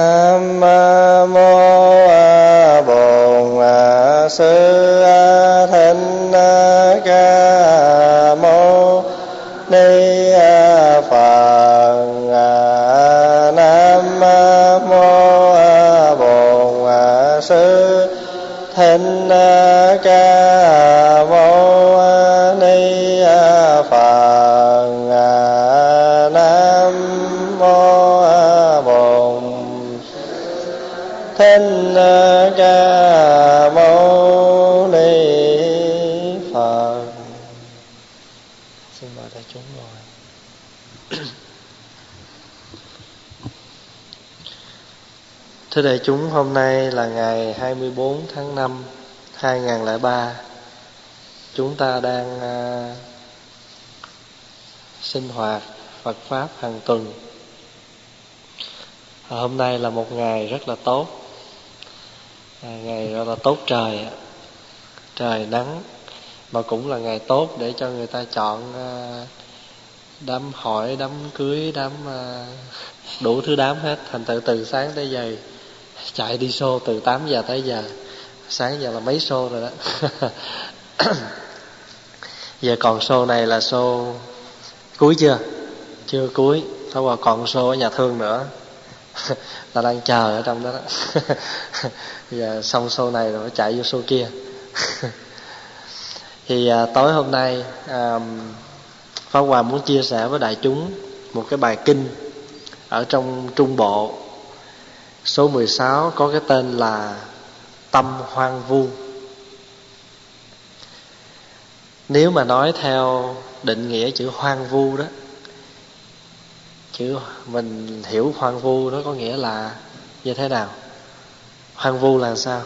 nam mô a bổn sư thích ca mâu ni phật nam mô a bổn sư thích Thưa đại chúng, hôm nay là ngày 24 tháng 5 2003. Chúng ta đang uh, sinh hoạt Phật pháp hàng tuần. À, hôm nay là một ngày rất là tốt. À, ngày rất là tốt trời. Trời nắng mà cũng là ngày tốt để cho người ta chọn uh, đám hỏi, đám cưới, đám Uh, đủ thứ đám hết. Thành tự từ sáng tới giờ chạy đi xô từ 8 giờ tới giờ. Sáng giờ là mấy xô rồi đó. Giờ còn xô này là xô cuối chưa? Chưa cuối. Thôi mà còn xô ở nhà thương nữa. Là đang chờ ở trong đó, đó. giờ xong xô này rồi phải chạy vô xô kia. Thì à, tối hôm nay à, Pháp Hòa muốn chia sẻ với đại chúng một cái bài kinh ở trong Trung Bộ. Số 16 có cái tên là Tâm hoang vu. Nếu mà nói theo định nghĩa chữ hoang vu đó Chữ mình hiểu hoang vu nó có nghĩa là như thế nào? Hoang vu là sao?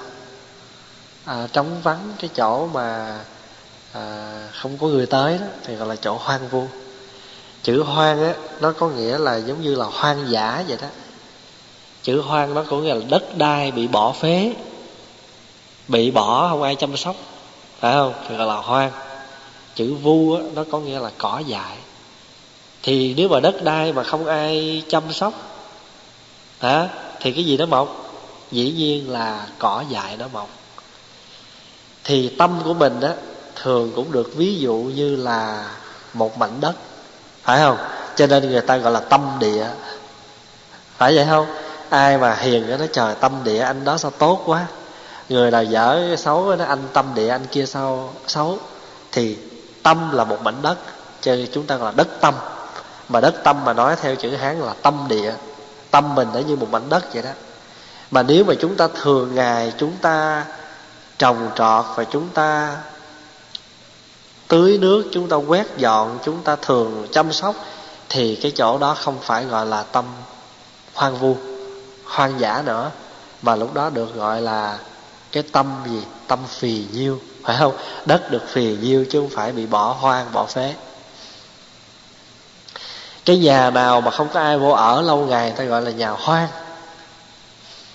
À, Trống vắng cái chỗ mà à, không có người tới đó Thì gọi là chỗ hoang vu. Chữ hoang á Nó có nghĩa là giống như là hoang dã vậy đó chữ hoang nó cũng nghĩa là đất đai bị bỏ phế. Bị bỏ không ai chăm sóc phải không? Thì gọi là hoang. Chữ vu á, nó có nghĩa là cỏ dại. Thì nếu mà đất đai mà không ai chăm sóc hả? Thì cái gì nó mọc? Dĩ nhiên là cỏ dại nó mọc. Thì tâm của mình á thường cũng được ví dụ như là một mảnh đất phải không? Cho nên người ta gọi là tâm địa. Phải vậy không? Ai mà hiền cái nó trời, tâm địa anh đó sao tốt quá. Người nào dở xấu nó anh tâm địa anh kia sao xấu. Thì tâm là một mảnh đất, cho nên chúng ta gọi là đất tâm. Mà đất tâm mà nói theo chữ hán là tâm địa. Tâm mình nó như một mảnh đất vậy đó. Mà nếu mà chúng ta thường ngày chúng ta trồng trọt và chúng ta tưới nước, chúng ta quét dọn, chúng ta thường chăm sóc, thì cái chỗ đó không phải gọi là tâm hoang vu hoang dã nữa. Mà lúc đó được gọi là cái tâm gì? Tâm phì nhiêu. Phải không? Đất được phì nhiêu chứ không phải bị bỏ hoang bỏ phế. Cái nhà nào mà không có ai vô ở lâu ngày ta gọi là nhà hoang.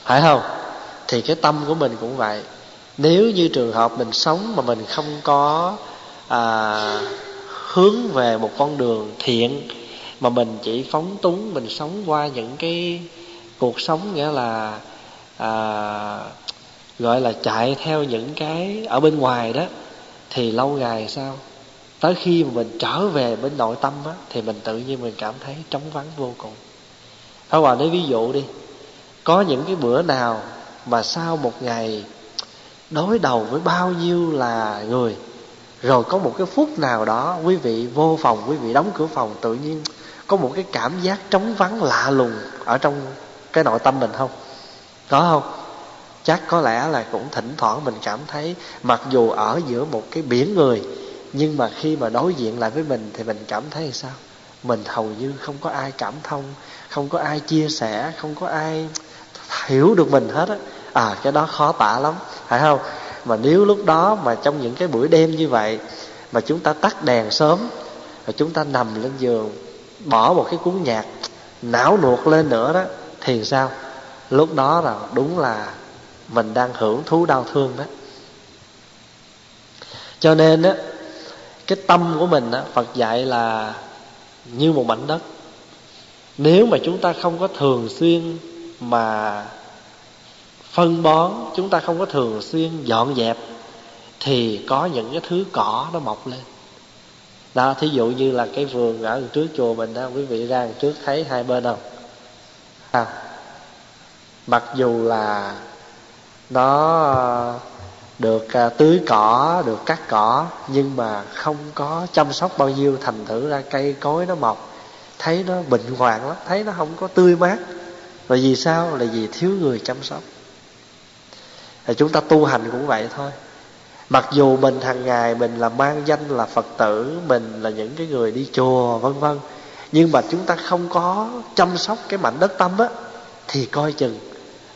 Phải không? Thì cái tâm của mình cũng vậy. Nếu như trường hợp mình sống mà mình không có à, hướng về một con đường thiện mà mình chỉ phóng túng mình sống qua những cái cuộc sống nghĩa là à, gọi là chạy theo những cái ở bên ngoài đó thì lâu ngày sao? Tới khi mà mình trở về bên nội tâm á thì mình tự nhiên mình cảm thấy trống vắng vô cùng. Thôi Hòa nói ví dụ đi. Có những cái bữa nào Mà sau một ngày Đối đầu với bao nhiêu là người Rồi có một cái phút nào đó Quý vị vô phòng Quý vị đóng cửa phòng Tự nhiên có một cái cảm giác trống vắng lạ lùng Ở trong cái nội tâm mình không? Có không? Chắc có lẽ là cũng thỉnh thoảng mình cảm thấy mặc dù ở giữa một cái biển người, nhưng mà khi mà đối diện lại với mình thì mình cảm thấy sao? Mình hầu như không có ai cảm thông, không có ai chia sẻ, không có ai hiểu được mình hết á. À cái đó khó tả lắm, phải không? Mà nếu lúc đó mà trong những cái buổi đêm như vậy, mà chúng ta tắt đèn sớm và chúng ta nằm lên giường, bỏ một cái cuốn nhạc, não nuột lên nữa đó thì sao? Lúc đó là đúng là mình đang hưởng thú đau thương đó. Cho nên á, cái tâm của mình á, phật dạy là như một mảnh đất. Nếu mà chúng ta không có thường xuyên mà phân bón, chúng ta không có thường xuyên dọn dẹp, thì có những cái thứ cỏ nó mọc lên. Đó, thí dụ như là cái vườn ở trước chùa mình đó, quý vị ra trước thấy hai bên không? À, mặc dù là nó được à, tưới cỏ được cắt cỏ nhưng mà không có chăm sóc bao nhiêu thành thử ra cây cối nó mọc thấy nó bệnh hoạn lắm thấy nó không có tươi mát. Là vì sao? Là vì thiếu người chăm sóc. Thì chúng ta tu hành cũng vậy thôi. Mặc dù mình hàng ngày mình là mang danh là phật tử mình là những cái người đi chùa vân vân nhưng mà chúng ta không có chăm sóc cái mảnh đất tâm á, thì coi chừng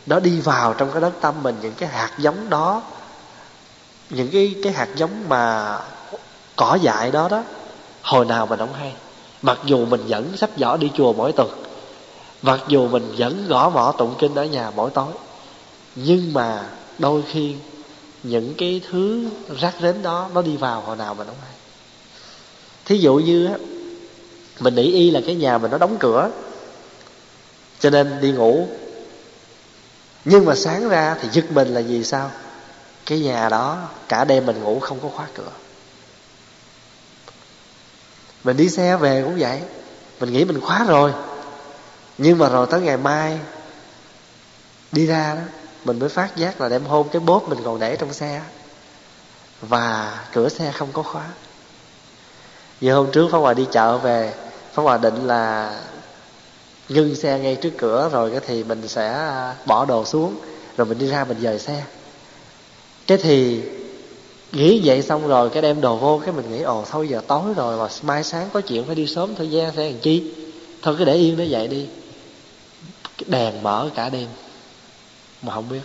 nó đi vào trong cái đất tâm mình, những cái hạt giống đó, những cái cái hạt giống mà cỏ dại đó đó, hồi nào mình không hay. Mặc dù mình vẫn sách vỏ đi chùa mỗi tuần, mặc dù mình vẫn gõ mỏ tụng kinh ở nhà mỗi tối, nhưng mà đôi khi những cái thứ rác rến đó nó đi vào hồi nào mình không hay. Thí dụ như á mình nghĩ y là cái nhà mình nó đóng cửa. Cho nên đi ngủ. Nhưng mà sáng ra thì giật mình là gì sao? Cái nhà đó, cả đêm mình ngủ không có khóa cửa. Mình đi xe về cũng vậy. Mình nghĩ mình khóa rồi. Nhưng mà rồi tới ngày mai, đi ra đó, mình mới phát giác là đêm hôm cái bốt mình còn để trong xe. Và cửa xe không có khóa. Như hôm trước phá Hòa đi chợ về Pháp Hòa định là ngưng xe ngay trước cửa rồi cái thì mình sẽ à, bỏ đồ xuống, rồi mình đi ra mình dời xe. Cái thì nghĩ vậy xong rồi cái đem đồ vô, cái mình nghĩ, ồ, thôi giờ tối rồi mà mai sáng có chuyện phải đi sớm thời gian sẽ làm chi? Thôi cứ để yên nó vậy đi. Cái đèn mở cả đêm mà không biết.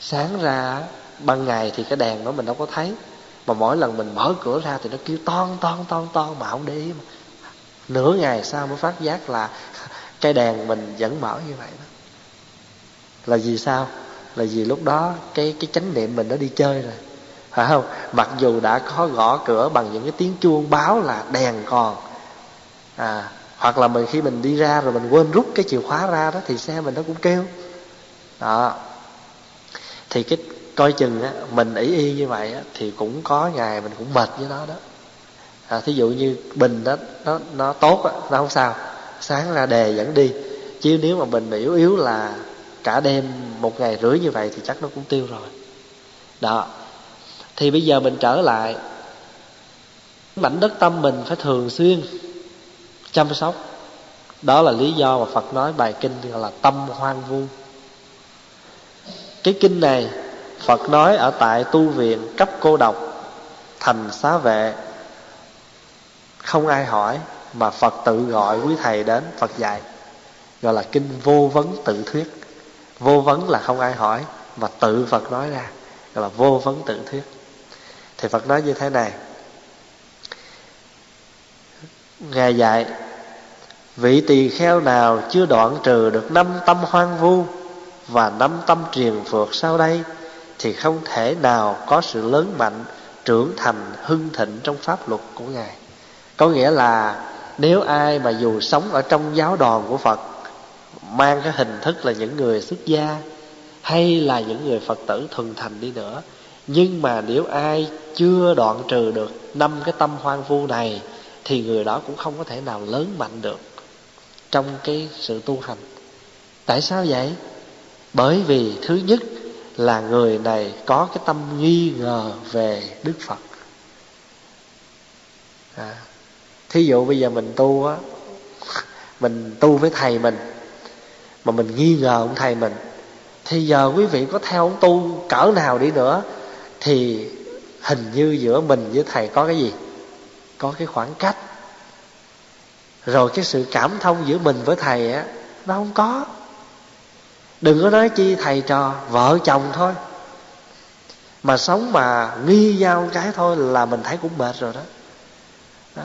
Sáng ra, ban ngày thì cái đèn đó mình đâu có thấy, mà mỗi lần mình mở cửa ra thì nó kêu ton ton ton ton mà không để ý mà nửa ngày sau mới phát giác là cái đèn mình vẫn mở như vậy đó. Là vì sao? Là vì lúc đó cái cái chánh niệm mình đã đi chơi rồi. Phải không? Mặc dù đã có gõ cửa bằng những cái tiếng chuông báo là đèn còn. À hoặc là mình khi mình đi ra rồi mình quên rút cái chìa khóa ra đó thì xe mình nó cũng kêu. Đó. Thì cái, coi chừng á, mình ý y như vậy á, thì cũng có ngày mình cũng mệt với nó đó à, thí dụ như bình đó nó nó tốt á nó không sao. Sáng ra đề vẫn đi. Chứ nếu mà bình mà yếu yếu là cả đêm một ngày rưỡi như vậy thì chắc nó cũng tiêu rồi. Đó. Thì bây giờ mình trở lại. Mảnh đất tâm mình phải thường xuyên chăm sóc. Đó là lý do mà phật nói bài kinh gọi là tâm hoang vu. Cái kinh này phật nói ở tại tu viện cấp cô độc thành xá vệ không ai hỏi, mà phật tự gọi quý thầy đến, phật dạy, gọi là kinh vô vấn tự thuyết. Vô vấn là không ai hỏi, mà tự phật nói ra, gọi là vô vấn tự thuyết. Thì phật nói như thế này. Ngài dạy, vị tỳ kheo nào chưa đoạn trừ được năm tâm hoang vu và năm tâm triền phượt sau đây, thì không thể nào có sự lớn mạnh trưởng thành, hưng thịnh trong pháp luật của ngài có nghĩa là nếu ai mà dù sống ở trong giáo đoàn của phật mang cái hình thức là những người xuất gia hay là những người phật tử thuần thành đi nữa nhưng mà nếu ai chưa đoạn trừ được năm cái tâm hoang vu này thì người đó cũng không có thể nào lớn mạnh được trong cái sự tu hành. Tại sao vậy? Bởi vì thứ nhất là người này có cái tâm nghi ngờ về đức phật. À, thí dụ bây giờ mình tu á mình tu với thầy mình mà mình nghi ngờ ông thầy mình thì giờ quý vị có theo ông tu cỡ nào đi nữa thì hình như giữa mình với thầy có cái gì? Có cái khoảng cách. Rồi cái sự cảm thông giữa mình với thầy á nó không có. Đừng có nói chi thầy trò vợ chồng thôi. Mà sống mà nghi nhau cái thôi là mình thấy cũng mệt rồi đó, đó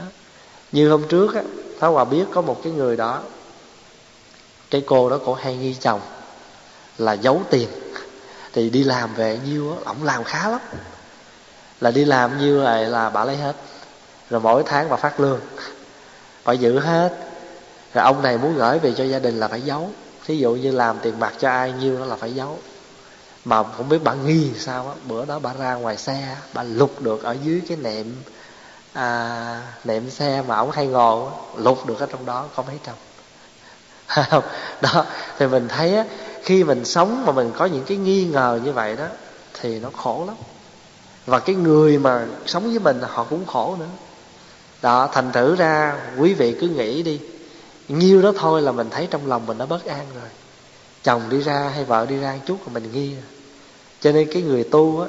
như hôm trước á Pháp Hòa biết có một cái người đó, Cái cô đó cổ hay nghi chồng Là giấu tiền. Thì đi làm về nhiêu á, Ổng làm khá lắm. Là đi làm nhiêu lại là bà lấy hết. Rồi mỗi tháng bà phát lương. Bà giữ hết. Rồi ông này muốn gửi về cho gia đình là phải giấu. Thí dụ như làm tiền mặt cho ai, nhiêu đó là phải giấu. Mà không biết bà nghi sao á, bữa đó bà ra ngoài xe, bà lục được ở dưới cái nệm à, nệm xe mà ổng hay ngồi lục được ở trong đó có mấy trăm đó thì mình thấy á, khi mình sống mà mình có những cái nghi ngờ như vậy đó thì nó khổ lắm. Và cái người mà sống với mình họ cũng khổ nữa. Đó thành thử ra quý vị cứ nghĩ đi nhiêu đó thôi là mình thấy trong lòng mình nó bất an rồi. Chồng đi ra hay vợ đi ra chút là mình nghi. Rồi. cho nên cái người tu á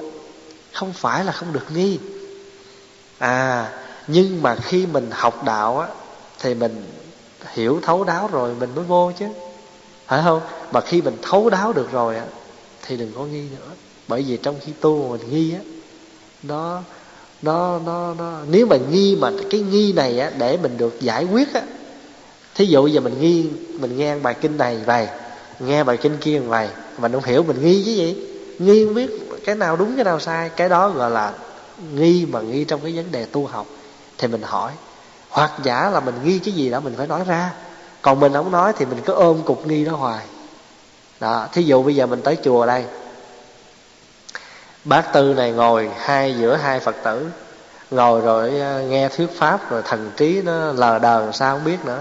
không phải là không được nghi à nhưng mà khi mình học đạo á, thì mình hiểu thấu đáo rồi, mình mới vô chứ. Phải không? Mà khi mình thấu đáo được rồi á, thì đừng có nghi nữa. Bởi vì trong khi tu mà mình nghi á, nó nó nó nó, nếu mà nghi mà cái nghi này á, để mình được giải quyết á, thí dụ giờ mình nghi, mình nghe bài kinh này vậy nghe bài kinh kia vậy mình không hiểu mình nghi chứ gì. Nghi không biết cái nào đúng, cái nào sai, cái đó gọi là nghi mà nghi trong cái vấn đề tu học, thì mình hỏi. Hoặc giả là mình nghi cái gì đó mình phải nói ra. Còn mình không nói thì mình cứ ôm cục nghi đó hoài. Đó, thí dụ bây giờ mình tới chùa đây. Bác tư này ngồi hai giữa hai phật tử, ngồi rồi ờ, nghe thuyết pháp rồi thần trí nó lờ đờ sao không biết nữa.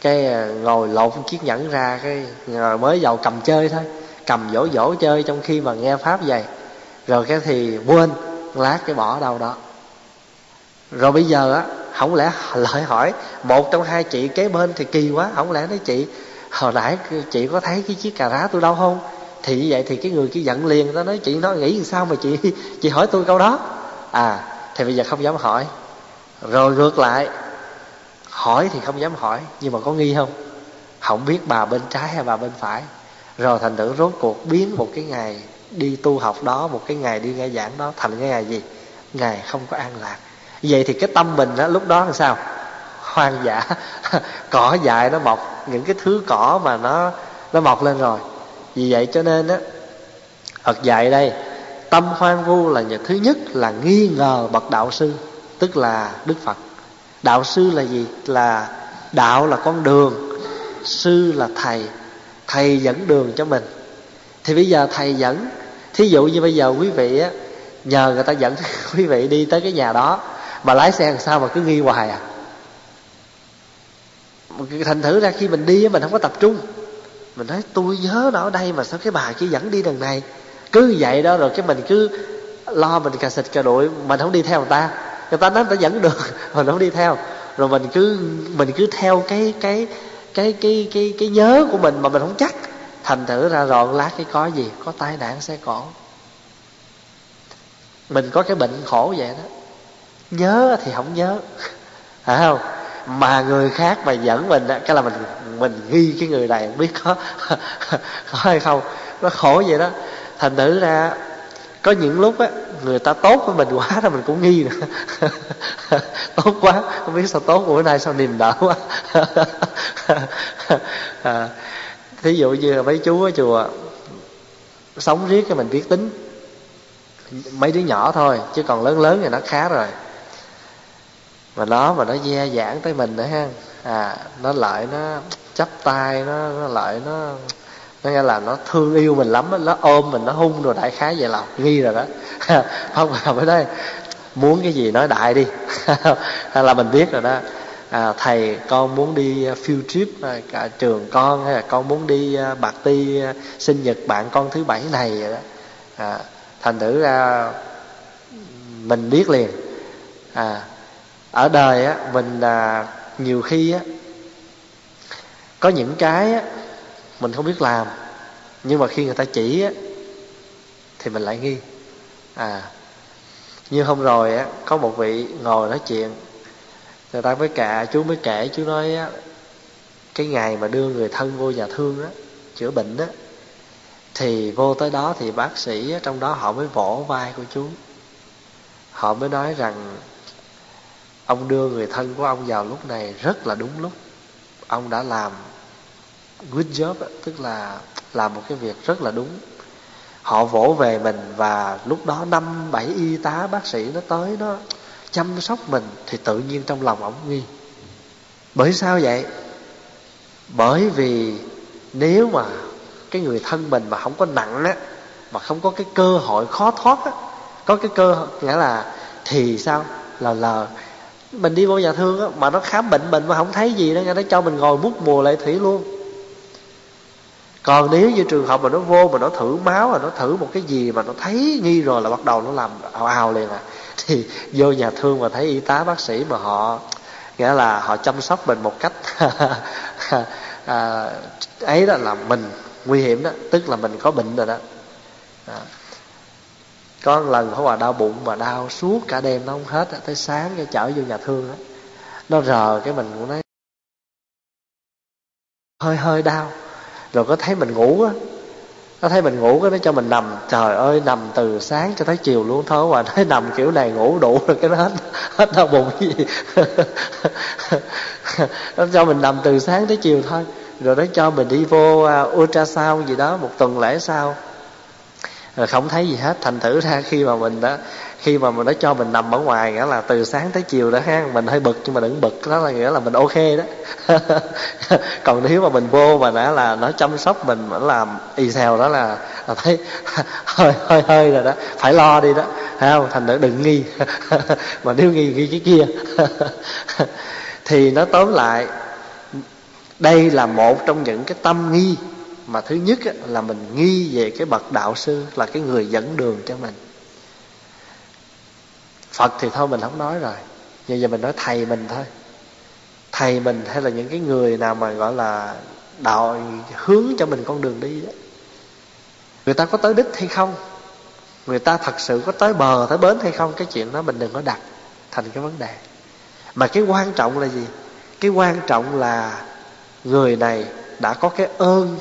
Cái ờ, ngồi lột chiếc nhẫn ra cái, rồi mới vào cầm chơi thôi. Cầm dỗ dỗ chơi trong khi mà nghe pháp vậy. Rồi cái thì quên lát cái bỏ đâu đó. Rồi bây giờ á, không lẽ lại hỏi, một trong hai chị kế bên thì kỳ quá, không lẽ nói chị, hồi nãy chị có thấy cái chiếc cà rá tôi đâu không? Thì như vậy thì cái người kia giận liền, nó nói, chị nó nghĩ sao mà chị chị hỏi tôi câu đó. À thì bây giờ không dám hỏi. Rồi ngược lại, hỏi thì không dám hỏi, nhưng mà có nghi không? Không biết bà bên trái hay bà bên phải. Rồi thành thử rốt cuộc biến một cái ngày đi tu học đó, một cái ngày đi nghe giảng đó, thành cái ngày gì? Ngày không có an lạc. Vậy thì cái tâm mình đó lúc đó làm sao? Hoang dã. Cỏ dại nó mọc, những cái thứ cỏ mà nó nó mọc lên rồi. Vì vậy cho nên á, Phật dạy đây, tâm hoang vu là thứ nhất là nghi ngờ bậc đạo sư, tức là đức phật. Đạo sư là gì? Là đạo là con đường, sư là thầy. Thầy dẫn đường cho mình thì bây giờ thầy dẫn. Thí dụ như bây giờ quý vị á, nhờ người ta dẫn quý vị đi tới cái nhà đó, mà lái xe làm sao mà cứ nghi hoài à? Thành thử ra khi mình đi mình không có tập trung. Mình nói, tôi nhớ nó ở đây mà sao cái bà kia dẫn đi đằng này? Cứ vậy đó, rồi cái mình cứ lo mình cà xịt cà đuổi mình không đi theo người ta. Người ta nói người ta dẫn được, mình không đi theo. Rồi mình cứ mình cứ theo cái cái cái cái cái cái nhớ của mình mà mình không chắc thành thử ra rọn lát cái có gì có tai nạn xe cộ mình có cái bệnh khổ vậy đó. Nhớ thì không nhớ. Phải không? Mà người khác mà dẫn mình cái là mình mình ghi cái người này không biết có có hay không. Nó khổ vậy đó. Thành thử ra có những lúc á người ta tốt với mình quá là mình cũng nghi nữa. Tốt quá không biết sao tốt bữa nay sao niềm nở quá. À, thí dụ như là mấy chú ở chùa, sống riết cái mình biết tính. Mấy đứa nhỏ thôi, chứ còn lớn lớn thì nó khá rồi. Mà nó mà nó dè dãn tới mình nữa ha à nó lợi nó chấp tay, nó nó lợi nó nó nghe là nó thương yêu mình lắm nó ôm mình, nó hung rồi đại khái vậy là nghi rồi đó. Không mà mới đây muốn cái gì nói đại đi. Hay là mình biết rồi đó à, thầy con muốn đi à, field trip à, cả trường con hay là con muốn đi à, bạc ti à, sinh nhật bạn con thứ bảy này vậy đó. À, thành thử ra mình biết liền. À ở đời á mình là nhiều khi á có những cái á mình không biết làm nhưng mà khi người ta chỉ á thì mình lại nghi. À như hôm rồi á có một vị ngồi nói chuyện người ta mới kể chú mới kể, chú nói á, cái ngày mà đưa người thân vô nhà thương á, chữa bệnh á, thì vô tới đó thì bác sĩ trong đó họ mới vỗ vai của chú. Họ mới nói rằng, ông đưa người thân của ông vào lúc này rất là đúng lúc. Ông đã làm good job tức là làm một cái việc rất là đúng. Họ vỗ về mình và lúc đó năm bảy y tá bác sĩ nó tới nó chăm sóc mình thì tự nhiên trong lòng ổng nghi. Bởi sao vậy? Bởi vì nếu mà cái người thân mình mà không có nặng á, mà không có cái cơ hội khó thoát á, có cái cơ, nghĩa là thì sao? Là là mình đi vô nhà thương á, mà nó khám bệnh mình mà không thấy gì đó, nghe nó cho mình ngồi bút mùa lại thủy luôn. Còn nếu như trường hợp mà nó vô mà nó thử máu, mà nó thử một cái gì mà nó thấy nghi rồi là bắt đầu nó làm ào ào liền à. thì vô nhà thương mà thấy y tá bác sĩ mà họ nghĩa là họ chăm sóc mình một cách à, ấy đó là mình nguy hiểm đó tức là mình có bệnh rồi đó à. có một lần Pháp Hòa đau bụng mà đau suốt cả đêm nó không hết tới sáng cái chở vô nhà thương đó nó rờ cái mình cũng nói hơi hơi đau rồi có thấy mình ngủ á nó thấy mình ngủ cái nó cho mình nằm. Trời ơi nằm từ sáng cho tới chiều luôn. Thôi và thấy nằm kiểu này ngủ đủ rồi cái nó hết hết đau bụng gì. Nó cho mình nằm từ sáng tới chiều thôi. Rồi nó cho mình đi vô uh, ultrasound gì đó một tuần lễ sau. Rồi không thấy gì hết. Thành thử ra khi mà mình đã khi mà mình đã cho mình nằm ở ngoài nghĩa là từ sáng tới chiều đó ha mình hơi bực nhưng mà đừng bực đó là nghĩa là mình ok đó. Còn nếu mà mình vô mà đã là nó chăm sóc mình nó làm y xèo đó là, là thấy hơi hơi hơi rồi đó phải lo đi đó ha không? Thành thử đừng nghi. Mà nếu nghi nghi cái kia. Thì nó tóm lại đây là một trong những cái tâm nghi mà thứ nhất là mình nghi về cái bậc đạo sư là cái người dẫn đường cho mình phật thì thôi, mình không nói rồi. Nhưng giờ mình nói thầy mình thôi. Thầy mình hay là những cái người nào mà gọi là đạo hướng cho mình con đường đi đó. Người ta có tới đích hay không? Người ta thật sự có tới bờ, tới bến hay không? Cái chuyện đó mình đừng có đặt thành cái vấn đề. Mà cái quan trọng là gì? Cái quan trọng là người này đã có cái ơn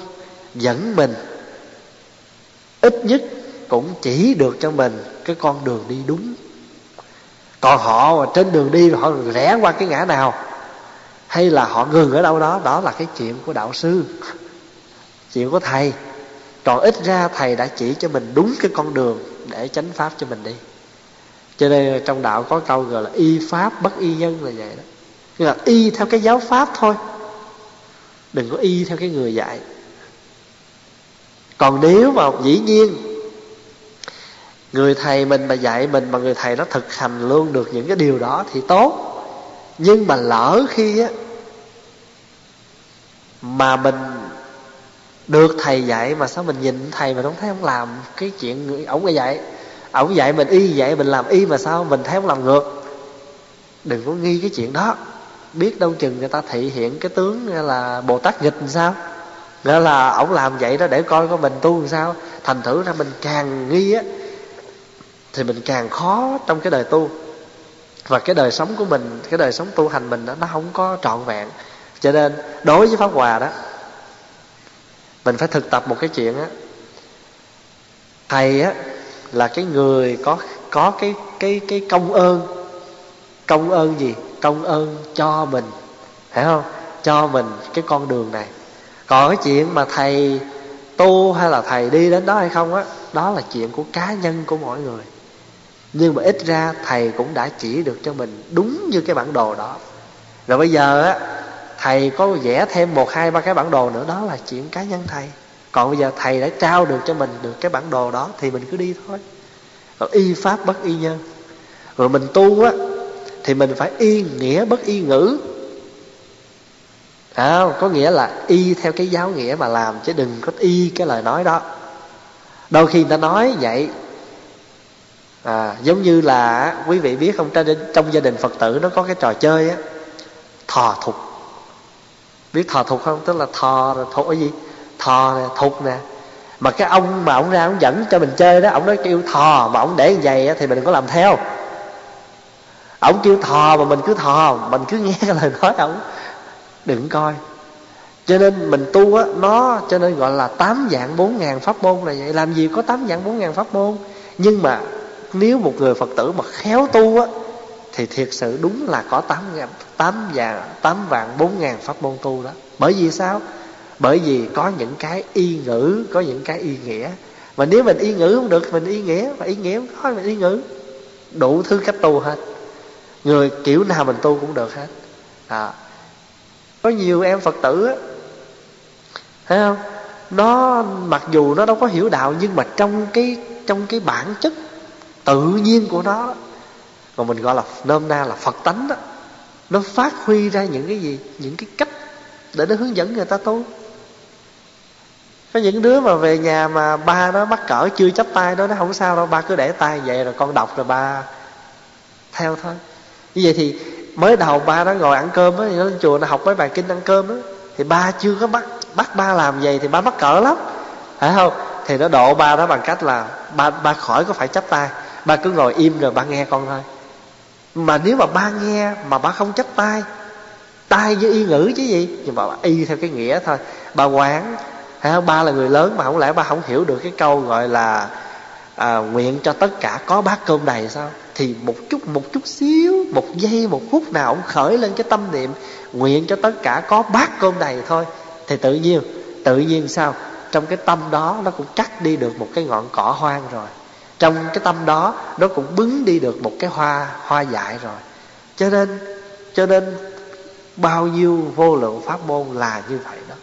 dẫn mình. Ít nhất cũng chỉ được cho mình cái con đường đi đúng còn họ trên đường đi họ rẽ qua cái ngã nào? Hay là họ ngừng ở đâu đó? Đó là cái chuyện của đạo sư, chuyện của thầy. Còn ít ra thầy đã chỉ cho mình đúng cái con đường để chánh pháp cho mình đi. Cho nên trong đạo có câu gọi là y pháp bất y nhân là vậy đó. Tức là y theo cái giáo pháp thôi. Đừng có y theo cái người dạy. Còn nếu mà dĩ nhiên người thầy mình mà dạy mình mà người thầy nó thực hành luôn được những cái điều đó thì tốt. Nhưng mà lỡ khi á, mà mình được thầy dạy mà sao mình nhìn thầy mà không thấy ông làm cái chuyện người ổng dạy ổng dạy mình y dạy mình làm y mà sao mình thấy ông làm ngược? Đừng có nghi cái chuyện đó. Biết đâu chừng người ta thị hiện cái tướng là bồ tát nghịch làm sao? Nghĩa là ổng làm vậy đó để coi có mình tu làm sao? Thành thử ra mình càng nghi á thì mình càng khó trong cái đời tu. Và cái đời sống của mình, cái đời sống tu hành mình đó, nó không có trọn vẹn. Cho nên, đối với pháp hòa đó, mình phải thực tập một cái chuyện á. Thầy á, là cái người có có cái cái cái công ơn. Công ơn gì? Công ơn cho mình. Phải không? Cho mình cái con đường này. Còn cái chuyện mà thầy tu hay là thầy đi đến đó hay không á, đó là chuyện của cá nhân của mỗi người nhưng mà ít ra thầy cũng đã chỉ được cho mình đúng như cái bản đồ đó. Rồi bây giờ á thầy có vẽ thêm một hai ba cái bản đồ nữa đó là chuyện cá nhân thầy. Còn bây giờ thầy đã trao được cho mình được cái bản đồ đó thì mình cứ đi thôi. Rồi y pháp bất y nhân. Rồi mình tu á thì mình phải y nghĩa bất y ngữ. À, có nghĩa là y theo cái giáo nghĩa mà làm chứ đừng có y cái lời nói đó. Đôi khi người ta nói vậy à, giống như là quý vị biết không trong, trong gia đình phật tử nó có cái trò chơi á thò thục. Biết thò thục không? Tức là thò rồi thục cái gì? Thò nè thục nè. Mà cái ông mà ông ra ông dẫn cho mình chơi đó ông nói kêu thò mà ông để giày á thì mình có làm theo. Ông kêu thò mà mình cứ thò mình cứ nghe cái lời nói ông. Đừng coi. Cho nên mình tu á nó cho nên gọi là tám dạng bốn ngàn pháp môn là vậy. Làm gì có tám dạng bốn ngàn pháp môn? Nhưng mà nếu một người phật tử mà khéo tu á, thì thiệt sự đúng là có tám ngàn, tám vàng, tám vạn bốn ngàn pháp môn tu đó. Bởi vì sao? Bởi vì có những cái y ngữ, có những cái y nghĩa. Mà nếu mình y ngữ không được, mình y nghĩa, mà y nghĩa không có mình y ngữ. Đủ thứ cách tu hết. Người kiểu nào mình tu cũng được hết. À. có nhiều em phật tử á, thấy không? Nó mặc dù nó đâu có hiểu đạo, nhưng mà trong cái trong cái bản chất tự nhiên của nó còn mình gọi là, nôm na là phật tánh đó. Nó phát huy ra những cái gì, những cái cách để nó hướng dẫn người ta tu. Có những đứa mà về nhà mà ba nó bắt cỡ chưa chấp tay đó, nó không sao đâu, ba cứ để tay vậy rồi con đọc rồi ba theo thôi. Như vậy thì mới đầu ba nó ngồi ăn cơm á, thì nó lên chùa nó học mấy bài kinh ăn cơm á, thì ba chưa có bắt bắt ba làm vậy thì ba mắc cỡ lắm. Phải không? Thì nó độ ba đó bằng cách là ba ba khỏi có phải chấp tay ba cứ ngồi im rồi ba nghe con thôi. Mà nếu mà ba nghe mà ba không chấp tay tay với y ngữ chứ gì? Nhưng mà ba y theo cái nghĩa thôi. Ba quán hay không ba là người lớn mà không lẽ ba không hiểu được cái câu gọi là à, nguyện cho tất cả có bát cơm đầy sao? Thì một chút một chút xíu một giây một phút nào ông khởi lên cái tâm niệm nguyện cho tất cả có bát cơm đầy thôi. Thì tự nhiên tự nhiên sao? Trong cái tâm đó nó cũng cắt đi được một cái ngọn cỏ hoang rồi trong cái tâm đó, nó cũng bứng đi được một cái hoa hoa dại rồi. Cho nên cho nên bao nhiêu vô lượng pháp môn là như vậy đó.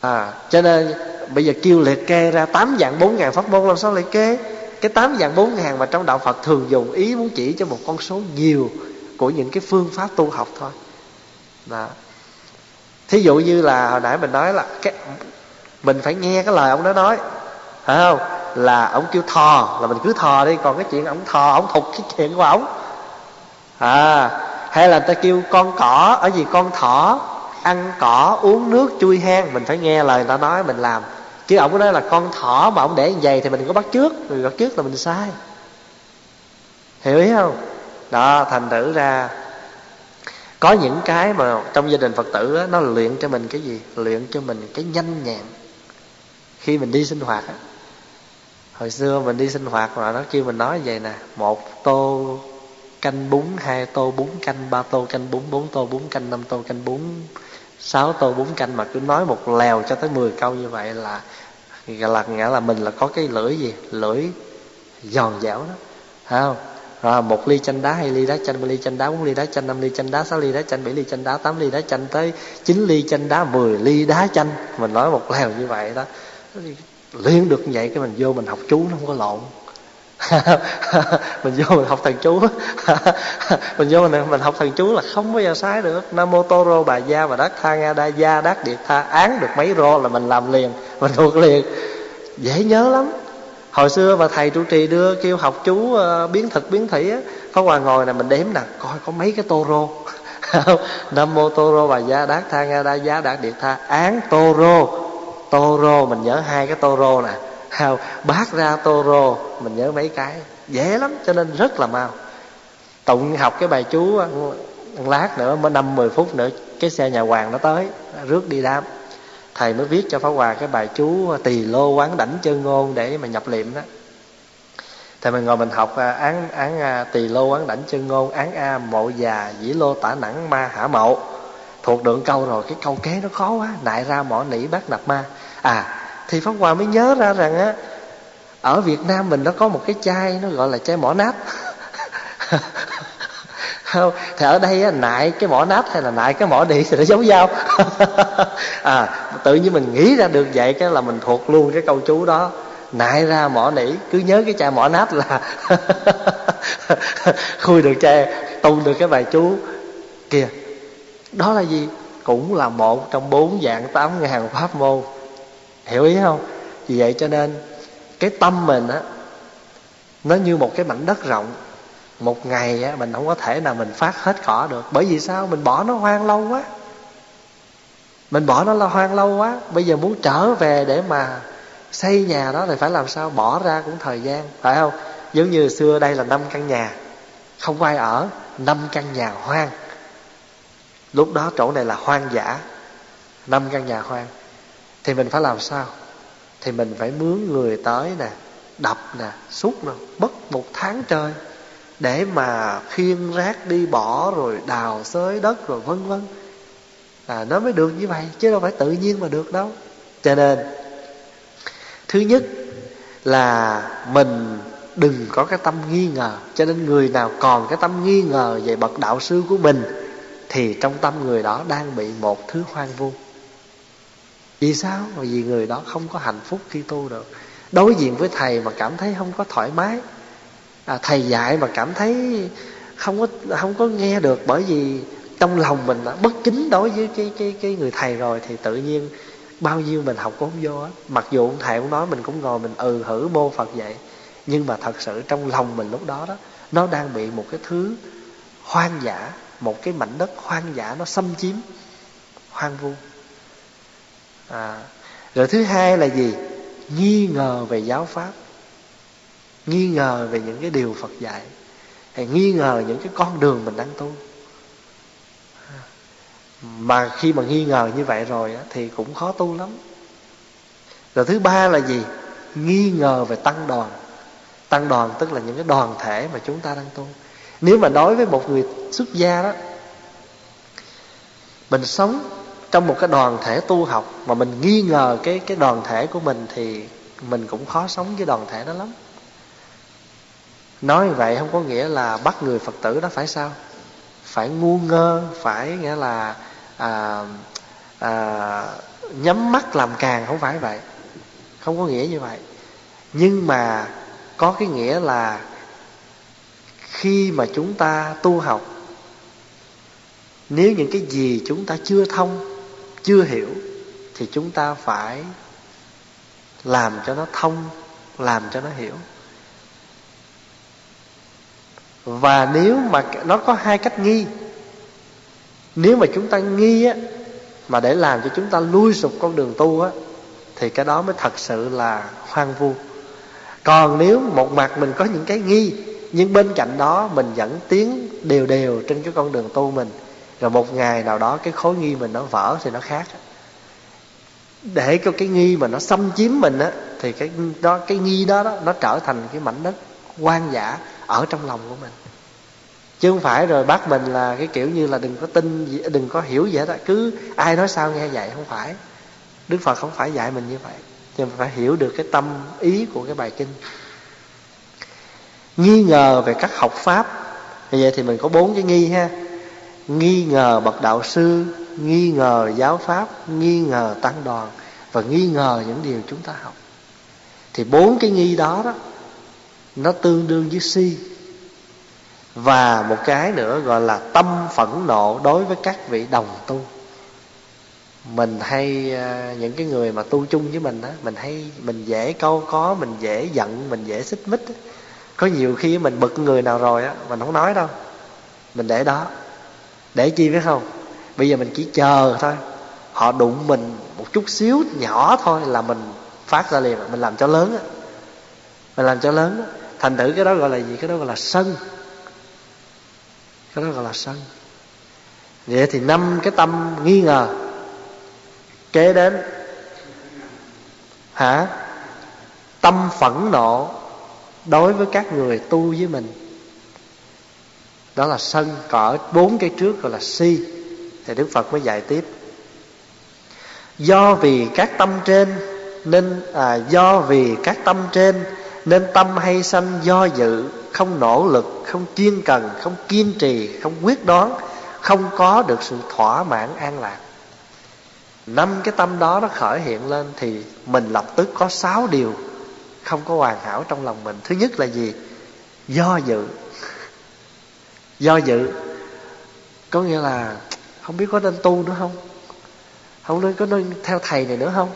À cho nên bây giờ kêu liệt kê ra tám dạng bốn ngàn pháp môn, làm sao liệt kê? Cái tám dạng bốn ngàn mà trong đạo phật thường dùng ý muốn chỉ cho một con số nhiều của những cái phương pháp tu học thôi. Đó. Thí dụ như là hồi nãy mình nói là cái, mình phải nghe cái lời ông đó nói phải không? Là ông kêu thò là mình cứ thò đi còn cái chuyện ông thò ông thục cái chuyện của ông. À hay là ta kêu con cỏ ở gì con thỏ ăn cỏ uống nước chui hang mình phải nghe lời ta nói mình làm. Chứ ông có nói là con thỏ mà ông để như vậy thì mình có bắt trước rồi bắt trước là mình sai. Hiểu ý không? Đó thành thử ra có những cái mà trong gia đình phật tử đó, nó luyện cho mình cái gì? Luyện cho mình cái nhanh nhẹn. Khi mình đi sinh hoạt đó hồi xưa mình đi sinh hoạt mà nó kêu mình nói vậy nè, một tô canh bún, hai tô bún canh, ba tô canh bún, bốn tô bún canh, năm tô canh bún, sáu tô bún canh mà cứ nói một lèo cho tới 10 câu như vậy là là, nghĩa là mình là có cái lưỡi gì? Lưỡi giòn dẻo đó, phải không? Rồi một ly chanh đá, hai ly đá chanh, ba ly chanh đá, bốn ly đá chanh, năm ly chanh đá, sáu ly đá chanh, bảy ly chanh đá, tám ly đá chanh tới chín ly chanh đá, mười ly đá chanh. Mình nói một lèo như vậy đó luyện được như vậy cái mình vô mình học chú nó không có lộn. Mình vô mình học thần chú. Mình vô mình, mình học thần chú là không bao giờ sai được. Nam mô tô rô bà gia và đắc tha nga đa gia đắc điệt tha. Án được mấy rô là mình làm liền mình thuộc liền. Dễ nhớ lắm. Hồi xưa mà thầy trụ trì đưa kêu học chú uh, biến thực biến thủy á có hòa ngồi này mình đếm nè coi có mấy cái tô rô. Nam mô tô rô bà gia đát tha nga đa gia đắc điệt tha. Án tô rô tô rô mình nhớ hai cái tô rô nè bát ra tô rô mình nhớ mấy cái. Dễ lắm, cho nên rất là mau. Tụng học cái bài chú à, lát nữa, mới năm mười phút nữa, cái xe nhà hoàng nó tới, rước đi đám. Thầy mới viết cho pháp hòa cái bài chú à, tỳ lô quán đảnh chân ngôn để mà nhập liệm đó. Thầy mình ngồi mình học à, án án tỳ lô quán đảnh chân ngôn, án a mộ già dĩ lô tả nẵng ma hả mộ. Thuộc đường câu rồi, cái câu kế nó khó quá. Nại ra mỏ nỉ bác nạp ma à thì pháp hòa mới nhớ ra rằng á ở việt nam mình nó có một cái chai nó gọi là chai mỏ nát không thì ở đây á, nại cái mỏ nát hay là nại cái mỏ đi thì nó giống nhau. À tự nhiên mình nghĩ ra được vậy cái là mình thuộc luôn cái câu chú đó. Nại ra mỏ nỉ cứ nhớ cái chai mỏ nát là khui được chai tung được cái bài chú. Kìa đó là gì? Cũng là một trong bốn dạng tám ngàn pháp môn hiểu ý không? Vì vậy cho nên cái tâm mình á, nó như một cái mảnh đất rộng. Một ngày á, mình không có thể nào mình phát hết cỏ được. Bởi vì sao? Mình bỏ nó hoang lâu quá. Mình bỏ nó là hoang lâu quá. Bây giờ muốn trở về để mà xây nhà đó thì phải làm sao? Bỏ ra cũng thời gian, phải không? Giống như xưa đây là năm căn nhà. Không có ai ở. Năm căn nhà hoang. Lúc đó chỗ này là hoang dã. Năm căn nhà hoang thì mình phải làm sao? Thì mình phải mướn người tới nè đập nè suốt nè mất một tháng trời để mà khiêng rác đi bỏ rồi đào xới đất rồi vân vân. À, nó mới được như vậy chứ đâu phải tự nhiên mà được đâu. Cho nên thứ nhất là mình đừng có cái tâm nghi ngờ. Cho nên người nào còn cái tâm nghi ngờ về bậc đạo sư của mình thì trong tâm người đó đang bị một thứ hoang vu vì sao? Vì người đó không có hạnh phúc khi tu được. Đối diện với thầy mà cảm thấy không có thoải mái. À, thầy dạy mà cảm thấy không có không có nghe được bởi vì trong lòng mình đã bất kính đối với cái cái cái người thầy rồi thì tự nhiên bao nhiêu mình học cũng không vô á mặc dù ông thầy cũng nói mình cũng ngồi mình ừ hử mô phật vậy nhưng mà thật sự trong lòng mình lúc đó đó nó đang bị một cái thứ hoang dã một cái mảnh đất hoang dã nó xâm chiếm hoang vu à, rồi thứ hai là gì? Nghi ngờ về giáo pháp. Nghi ngờ về những cái điều phật dạy. Hay nghi ngờ những cái con đường mình đang tu. Mà khi mà nghi ngờ như vậy rồi thì cũng khó tu lắm. Rồi thứ ba là gì? Nghi ngờ về tăng đoàn. Tăng đoàn tức là những cái đoàn thể mà chúng ta đang tu. Nếu mà nói với một người xuất gia đó mình sống trong một cái đoàn thể tu học mà mình nghi ngờ cái cái đoàn thể của mình thì mình cũng khó sống với đoàn thể đó lắm. Nói vậy không có nghĩa là bắt người phật tử đó phải sao? Phải ngu ngơ phải nghĩa là à, à, nhắm mắt làm càng không phải vậy. Không có nghĩa như vậy. Nhưng mà có cái nghĩa là khi mà chúng ta tu học nếu những cái gì chúng ta chưa thông chưa hiểu thì chúng ta phải làm cho nó thông, làm cho nó hiểu. Và nếu mà nó có hai cách nghi, nếu mà chúng ta nghi á, mà để làm cho chúng ta lui sụp con đường tu á, thì cái đó mới thật sự là hoang vu. Còn nếu một mặt mình có những cái nghi, nhưng bên cạnh đó mình vẫn tiến đều đều trên cái con đường tu mình rồi một ngày nào đó cái khối nghi mình nó vỡ thì nó khác. Để cho cái nghi mà nó xâm chiếm mình á thì cái đó cái nghi đó, đó nó trở thành cái mảnh đất quan giả ở trong lòng của mình. Chứ không phải rồi bắt mình là cái kiểu như là đừng có tin gì, đừng có hiểu gì hết á. Cứ ai nói sao nghe vậy không phải. Đức phật không phải dạy mình như vậy. Nhưng phải hiểu được cái tâm ý của cái bài kinh. Nghi ngờ về các học pháp. Như vậy thì mình có bốn cái nghi ha nghi ngờ bậc đạo sư, nghi ngờ giáo pháp, nghi ngờ tăng đoàn và nghi ngờ những điều chúng ta học. Thì bốn cái nghi đó đó, nó tương đương với si. Và một cái nữa gọi là tâm phẫn nộ đối với các vị đồng tu. Mình hay à, những cái người mà tu chung với mình á, mình hay, mình dễ câu có, mình dễ giận, mình dễ xích mích có nhiều khi mình bực người nào rồi á, mình không nói đâu. Mình để đó để chi biết không? Bây giờ mình chỉ chờ thôi. Họ đụng mình một chút xíu nhỏ thôi là mình phát ra liền, mình làm cho lớn á. Mình làm cho lớn á. Thành thử cái đó gọi là gì? Cái đó gọi là sân. Cái đó gọi là sân. Vậy thì năm cái tâm nghi ngờ, kế đến, hả? Tâm phẫn nộ đối với các người tu với mình đó là sân cỡ bốn cái trước gọi là si. Thì đức phật mới dạy tiếp. Do vì các tâm trên nên à, do vì các tâm trên nên tâm hay sanh do dự không nỗ lực không chuyên cần không kiên trì không quyết đoán không có được sự thỏa mãn an lạc. Năm cái tâm đó nó khởi hiện lên thì mình lập tức có sáu điều không có hoàn hảo trong lòng mình. Thứ nhất là gì? Do dự do dự. Có nghĩa là không biết có nên tu nữa không? Không nên có nên theo thầy này nữa không?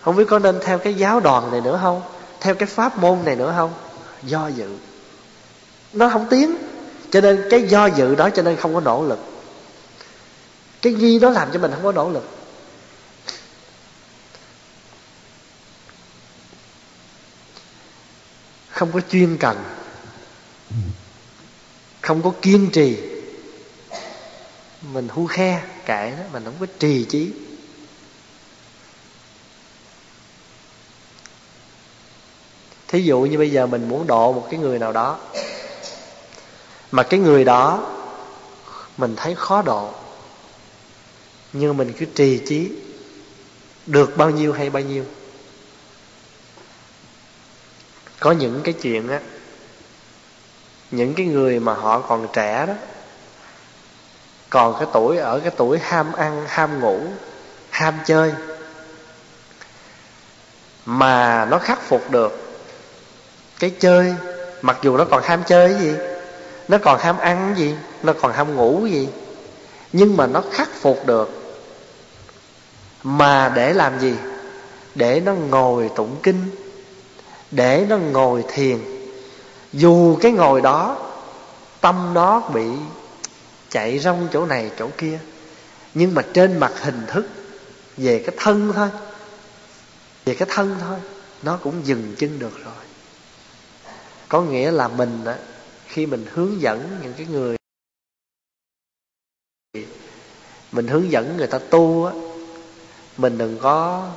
Không biết có nên theo cái giáo đoàn này nữa không? Theo cái pháp môn này nữa không? Do dự. Nó không tiến. Cho nên cái do dự đó cho nên không có nỗ lực. Cái nghi đó làm cho mình không có nỗ lực. Không có chuyên cần không có kiên trì. Mình hu khe, kệ đó mình không có trì trí thí dụ như bây giờ mình muốn độ một cái người nào đó, mà cái người đó mình thấy khó độ, nhưng mình cứ trì trí được bao nhiêu hay bao nhiêu. Có những cái chuyện á những cái người mà họ còn trẻ đó, còn cái tuổi, ở cái tuổi ham ăn, ham ngủ, ham chơi, mà nó khắc phục được cái chơi, mặc dù nó còn ham chơi gì, nó còn ham ăn gì, nó còn ham ngủ gì, nhưng mà nó khắc phục được. Mà để làm gì? Để nó ngồi tụng kinh, để nó ngồi thiền dù cái ngồi đó, tâm nó bị chạy rong chỗ này, chỗ kia. Nhưng mà trên mặt hình thức về cái thân thôi, về cái thân thôi, nó cũng dừng chân được rồi. Có nghĩa là mình á, khi mình hướng dẫn những cái người, mình hướng dẫn người ta tu á, mình đừng có,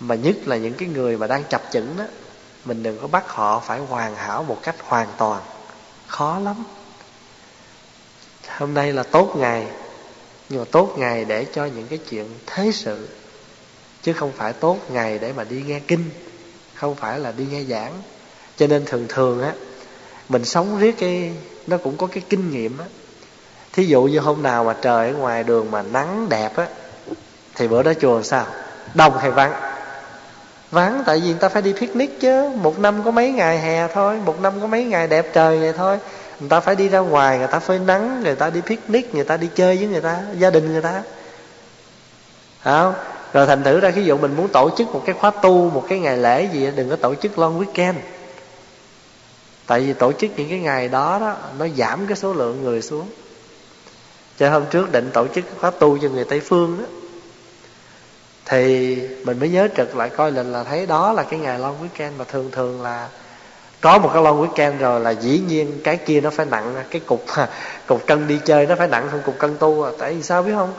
mà nhất là những cái người mà đang chập chững đó mình đừng có bắt họ phải hoàn hảo một cách hoàn toàn. Khó lắm. Hôm nay là tốt ngày. Nhưng mà tốt ngày để cho những cái chuyện thế sự. Chứ không phải tốt ngày để mà đi nghe kinh. Không phải là đi nghe giảng. Cho nên thường thường á, mình sống riết cái, nó cũng có cái kinh nghiệm á. Thí dụ như hôm nào mà trời ở ngoài đường mà nắng đẹp á, thì bữa đó chùa sao? Đông hay vắng? Vắng, tại vì người ta phải đi picnic chứ. Một năm có mấy ngày hè thôi, một năm có mấy ngày đẹp trời vậy thôi. Người ta phải đi ra ngoài, người ta phơi nắng, người ta đi picnic, người ta đi chơi với người ta, gia đình người ta. Không? Rồi thành thử ra ví dụ mình muốn tổ chức một cái khóa tu, một cái ngày lễ gì đừng có tổ chức long weekend. Tại vì tổ chức những cái ngày đó đó, nó giảm cái số lượng người xuống. Cho hôm trước định tổ chức khóa tu cho người tây phương đó thì mình mới nhớ trực lại coi lịch là thấy đó là cái ngày long weekend mà thường thường là có một cái long weekend rồi là dĩ nhiên cái kia nó phải nặng cái cục cục cân đi chơi nó phải nặng hơn cục cân tu. À. tại vì sao biết không?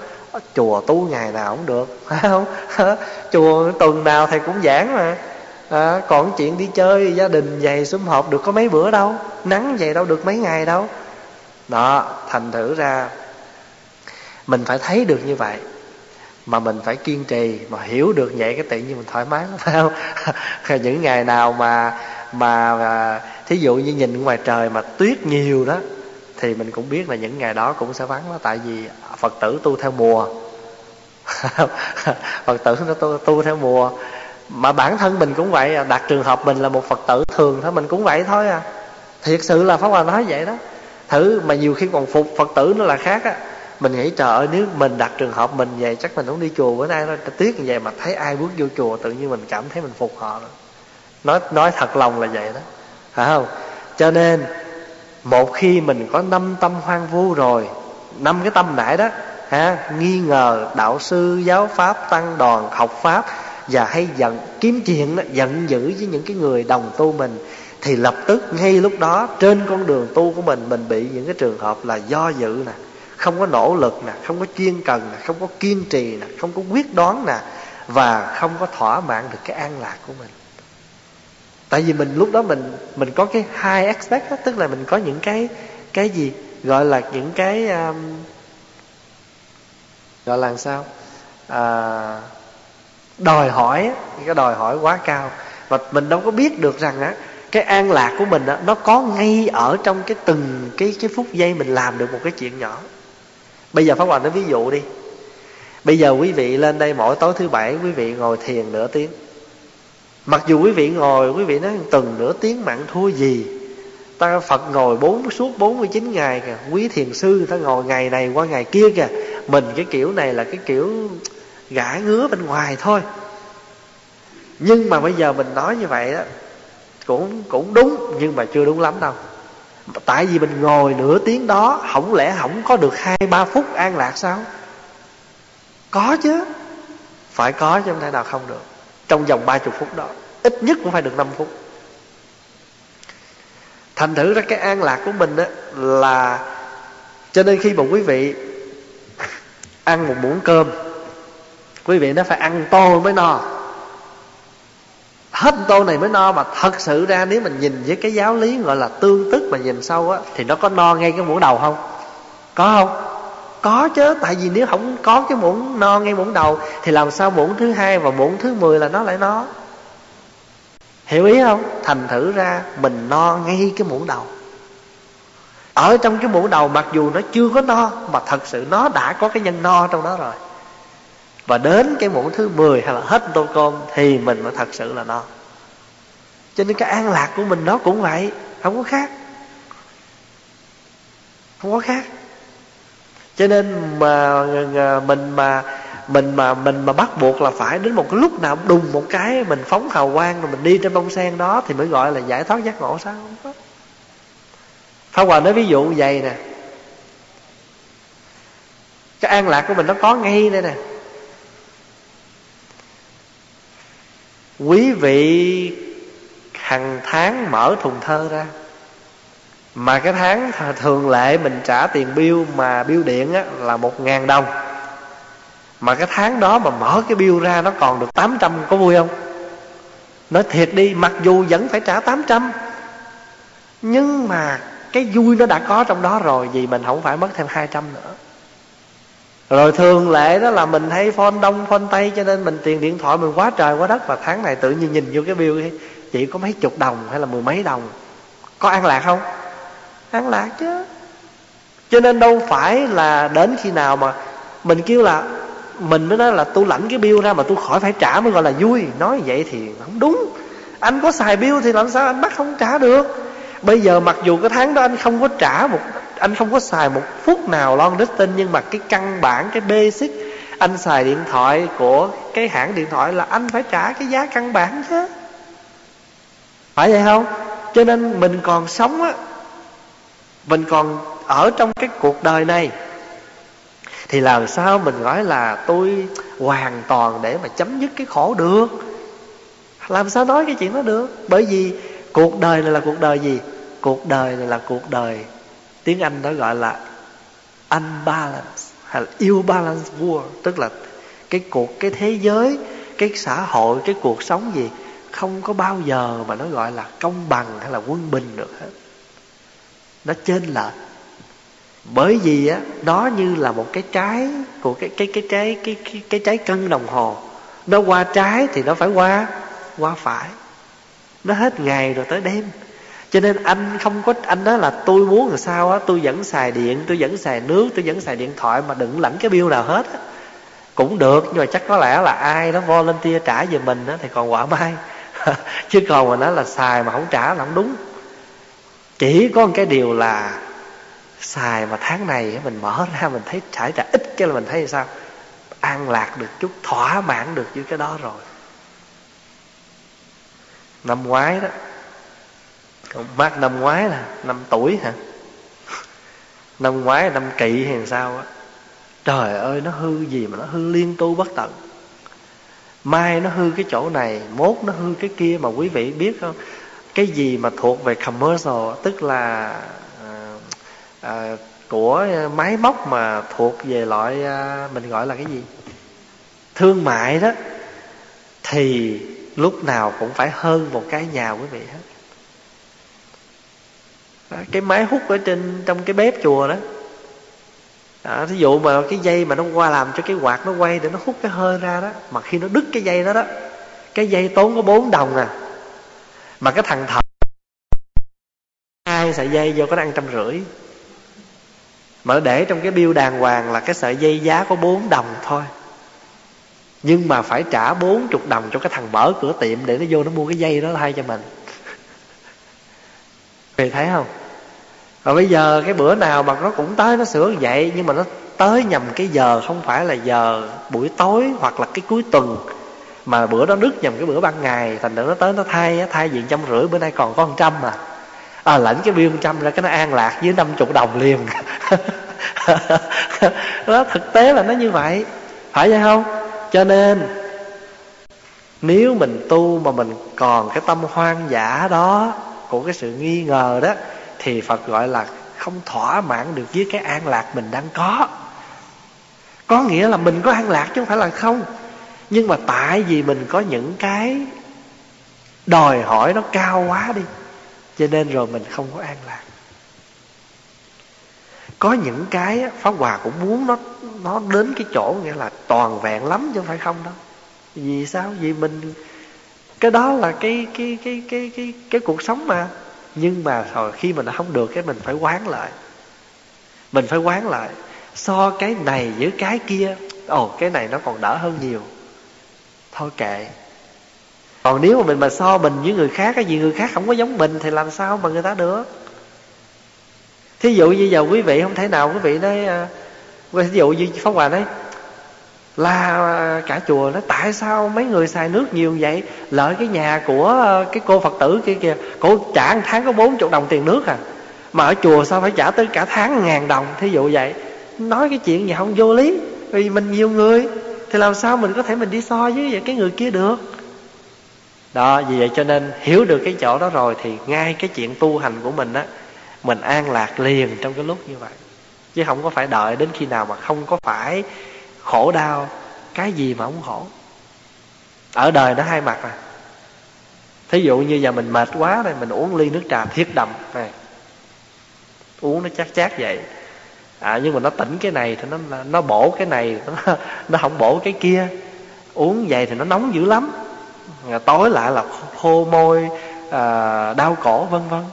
Chùa tu ngày nào cũng được phải không? Chùa tuần nào thầy cũng giảng mà. À, còn chuyện đi chơi gia đình vậy sum họp được có mấy bữa đâu nắng vậy đâu được mấy ngày đâu. Đó thành thử ra mình phải thấy được như vậy mà mình phải kiên trì mà hiểu được vậy cái tự nhiên mình thoải mái phải không? Những ngày nào mà mà, mà thí dụ như nhìn ngoài trời mà tuyết nhiều đó thì mình cũng biết là những ngày đó cũng sẽ vắng đó tại vì phật tử tu theo mùa. Phật tử nó tu, tu theo mùa. Mà bản thân mình cũng vậy à, đặt trường hợp mình là một phật tử thường thôi mình cũng vậy thôi à. Thiệt sự là pháp hòa nói vậy đó. Thử mà nhiều khi còn phục phật tử nó là khác á mình nghĩ trời ơi nếu mình đặt trường hợp mình về chắc mình không đi chùa bữa nay nó tiếc như vậy mà thấy ai bước vô chùa tự nhiên mình cảm thấy mình phục họ rồi. Nói nói thật lòng là vậy đó phải không? Cho nên một khi mình có năm tâm hoang vu rồi năm cái tâm nãy đó ha nghi ngờ đạo sư giáo pháp tăng đoàn học pháp và hay giận kiếm chuyện đó, giận dữ với những cái người đồng tu mình thì lập tức ngay lúc đó trên con đường tu của mình mình bị những cái trường hợp là do dự nè không có nỗ lực nè không có chuyên cần nè không có kiên trì nè không có quyết đoán nè và không có thỏa mãn được cái an lạc của mình. Tại vì mình lúc đó mình mình có cái hai aspect đó, tức là mình có những cái cái gì gọi là những cái um, gọi là sao? À, đòi hỏi cái đòi hỏi quá cao. Và mình đâu có biết được rằng á cái an lạc của mình á nó có ngay ở trong cái từng cái cái phút giây mình làm được một cái chuyện nhỏ bây giờ pháp hòa nói ví dụ đi. Bây giờ quý vị lên đây mỗi tối thứ bảy, quý vị ngồi thiền nửa tiếng. Mặc dù quý vị ngồi, quý vị nói từng nửa tiếng mặn thua gì. Ta phật ngồi bốn suốt 49 ngày kìa. Quý thiền sư ta ngồi ngày này qua ngày kia kìa. Mình cái kiểu này là cái kiểu gã ngứa bên ngoài thôi. Nhưng mà bây giờ mình nói như vậy đó, cũng cũng đúng, nhưng mà chưa đúng lắm đâu tại vì mình ngồi nửa tiếng đó, không lẽ không có được hai, ba phút an lạc sao? Có chứ. Phải có chứ, không thể nào không được. Trong vòng ba chục phút đó, ít nhất cũng phải được năm phút. Thành thử ra cái an lạc của mình đó là cho nên khi mà quý vị ăn một muỗng cơm, quý vị nó phải ăn to mới no hết tô này mới no. Mà thật sự ra nếu mình nhìn với cái giáo lý gọi là tương tức mà nhìn sâu á, thì nó có no ngay cái muỗng đầu không? Có không? Có chứ, tại vì nếu không có cái muỗng no ngay muỗng đầu, thì làm sao muỗng thứ hai và muỗng thứ mười là nó lại no? Hiểu ý không? Thành thử ra mình no ngay cái muỗng đầu. Ở trong cái muỗng đầu mặc dù nó chưa có no, mà thật sự nó đã có cái nhân no trong đó rồi. Và đến cái muỗng thứ 10 hay là hết tô cơm, thì mình mới thật sự là no cho nên cái an lạc của mình nó cũng vậy, không có khác. Không có khác. Cho nên mà mình mà mình mà mình mà bắt buộc là phải đến một cái lúc nào đùng một cái mình phóng hào quang rồi mình đi trên bông sen đó thì mới gọi là giải thoát giác ngộ. Sao không có? Pháp Hòa nói ví dụ vậy nè. Cái an lạc của mình nó có ngay đây nè. Quý vị hàng tháng mở thùng thơ ra. Mà cái tháng thường lệ mình trả tiền bill mà bill điện á, là một ngàn đồng. Mà cái tháng đó mà mở cái bill ra nó còn được 800 có vui không? Nói thiệt đi mặc dù vẫn phải trả 800 Nhưng mà cái vui nó đã có trong đó rồi vì mình không phải mất thêm 200 nữa. Rồi thường lệ đó là mình hay phone đông phone tây cho nên mình tiền điện thoại mình quá trời quá đất và tháng này tự nhiên nhìn vô cái bill chỉ có mấy chục đồng hay là mười mấy đồng? Có an lạc không? An lạc chứ. Cho nên đâu phải là đến khi nào mà mình kêu là, mình mới nói là tôi lãnh cái bill ra mà tôi khỏi phải trả mới gọi là vui. Nói vậy thì không đúng. Anh có xài bill thì làm sao anh bắt không trả được? Bây giờ mặc dù cái tháng đó anh không có trả một, anh không có xài một phút nào lon đích tin nhưng mà cái căn bản, cái basic, anh xài điện thoại của cái hãng điện thoại là anh phải trả cái giá căn bản chứ phải vậy không? Cho nên mình còn sống á, mình còn ở trong cái cuộc đời này, thì làm sao mình nói là tôi hoàn toàn để mà chấm dứt cái khổ được? Làm sao nói cái chuyện đó được? Bởi vì cuộc đời này là cuộc đời gì? Cuộc đời này là cuộc đời, tiếng anh nó gọi là unbalance hay là ill balance world, tức là cái cuộc, cái thế giới, cái xã hội, cái cuộc sống gì? Không có bao giờ mà nó gọi là công bằng hay là quân bình được hết. Nó trên lệch. Bởi vì á nó như là một cái trái của cái cái cái trái cái cái, cái trái cân đồng hồ. Nó qua trái thì nó phải qua qua phải. Nó hết ngày rồi tới đêm. Cho nên anh không có anh nói là tôi muốn làm sao á tôi vẫn xài điện tôi vẫn xài nước tôi vẫn xài điện thoại mà đừng lẫn cái bill nào hết á. Cũng được nhưng mà chắc có lẽ là ai đó volunteer trả về mình á thì còn quả mai. chứ còn mà nói là xài mà không trả là không đúng. Chỉ có một cái điều là xài mà tháng này mình mở ra, mình thấy trải trả ít, cái là mình thấy sao? An lạc được chút, thỏa mãn được với cái đó rồi. Năm ngoái đó mát năm ngoái là năm tuổi hả? Năm ngoái năm kỵ hay sao á? Trời ơi, nó hư gì mà nó hư liên tu bất tận mai nó hư cái chỗ này mốt nó hư cái kia mà quý vị biết không? Cái gì mà thuộc về commercial tức là à, à, của máy móc mà thuộc về loại à, mình gọi là cái gì? Thương mại đó thì lúc nào cũng phải hơn một cái nhà quý vị hết. Cái máy hút ở trên trong cái bếp chùa đó đó, thí dụ mà cái dây mà nó qua làm cho cái quạt nó quay để nó hút cái hơi ra đó mà khi nó đứt cái dây đó đó cái dây tốn có bốn đồng à. Mà cái thằng thợ hai sợi dây vô có ăn trăm rưỡi. Mà để trong cái bill đàng hoàng là cái sợi dây giá có bốn đồng thôi. Nhưng mà phải trả bốn chục đồng cho cái thằng mở cửa tiệm để nó vô nó mua cái dây đó thay cho mình. Thì thấy không? Và bây giờ cái bữa nào mà nó cũng tới nó sửa vậy, nhưng mà nó tới nhầm cái giờ, không phải là giờ buổi tối hoặc là cái cuối tuần, mà bữa đó đứt nhầm cái bữa ban ngày, thành ra nó tới nó thay thay diện trăm rưỡi, bữa nay còn có một trăm mà. À lãnh cái bill trăm ra, cái nó an lạc với năm chục đồng liền. Đó, thực tế là nó như vậy. Phải vậy không? Cho nên, nếu mình tu mà mình còn cái tâm hoang dã đó, của cái sự nghi ngờ đó thì phật gọi là không thỏa mãn được với cái an lạc mình đang có. Có nghĩa là mình có an lạc chứ không phải là không. Nhưng mà tại vì mình có những cái đòi hỏi nó cao quá đi, cho nên rồi mình không có an lạc. Có những cái pháp hòa cũng muốn nó nó đến cái chỗ nghĩa là toàn vẹn lắm chứ không phải không đâu. Vì sao? Vì mình, cái đó là cái cái cái cái cái cái cuộc sống mà nhưng mà rồi khi mà nó không được cái mình phải quán lại. Mình phải quán lại. So cái này với cái kia ồ cái này nó còn đỡ hơn nhiều. Thôi kệ. Còn nếu mà mình mà so mình với người khác cái gì người khác không có giống mình thì làm sao mà người ta được? Thí dụ như giờ quý vị không thể nào quý vị nói à, ví dụ như pháp hòa nói là cả chùa nó tại sao mấy người xài nước nhiều vậy? Lợi cái nhà của ờ, cái cô phật tử kia kìa. Cô trả một tháng có bốn chục đồng tiền nước à. Mà ở chùa sao phải trả tới cả tháng ngàn đồng, thí dụ vậy. Nói cái chuyện gì không vô lý, vì mình nhiều người. Thì làm sao mình có thể mình đi so với cái người kia được? Đó, vì vậy cho nên hiểu được cái chỗ đó rồi thì ngay cái chuyện tu hành của mình á, mình an lạc liền trong cái lúc như vậy. Chứ không có phải đợi đến khi nào mà không có phải khổ đau cái gì mà không khổ? Ở đời nó hai mặt à. Thí dụ như giờ mình mệt quá này mình uống ly nước trà thiết đậm này. Uống nó chát chát vậy. À nhưng mà nó tỉnh cái này thì nó nó bổ cái này nó nó không bổ cái kia. Uống vậy thì nó nóng dữ lắm. À, tối lại là khô môi à, đau cổ vân vân.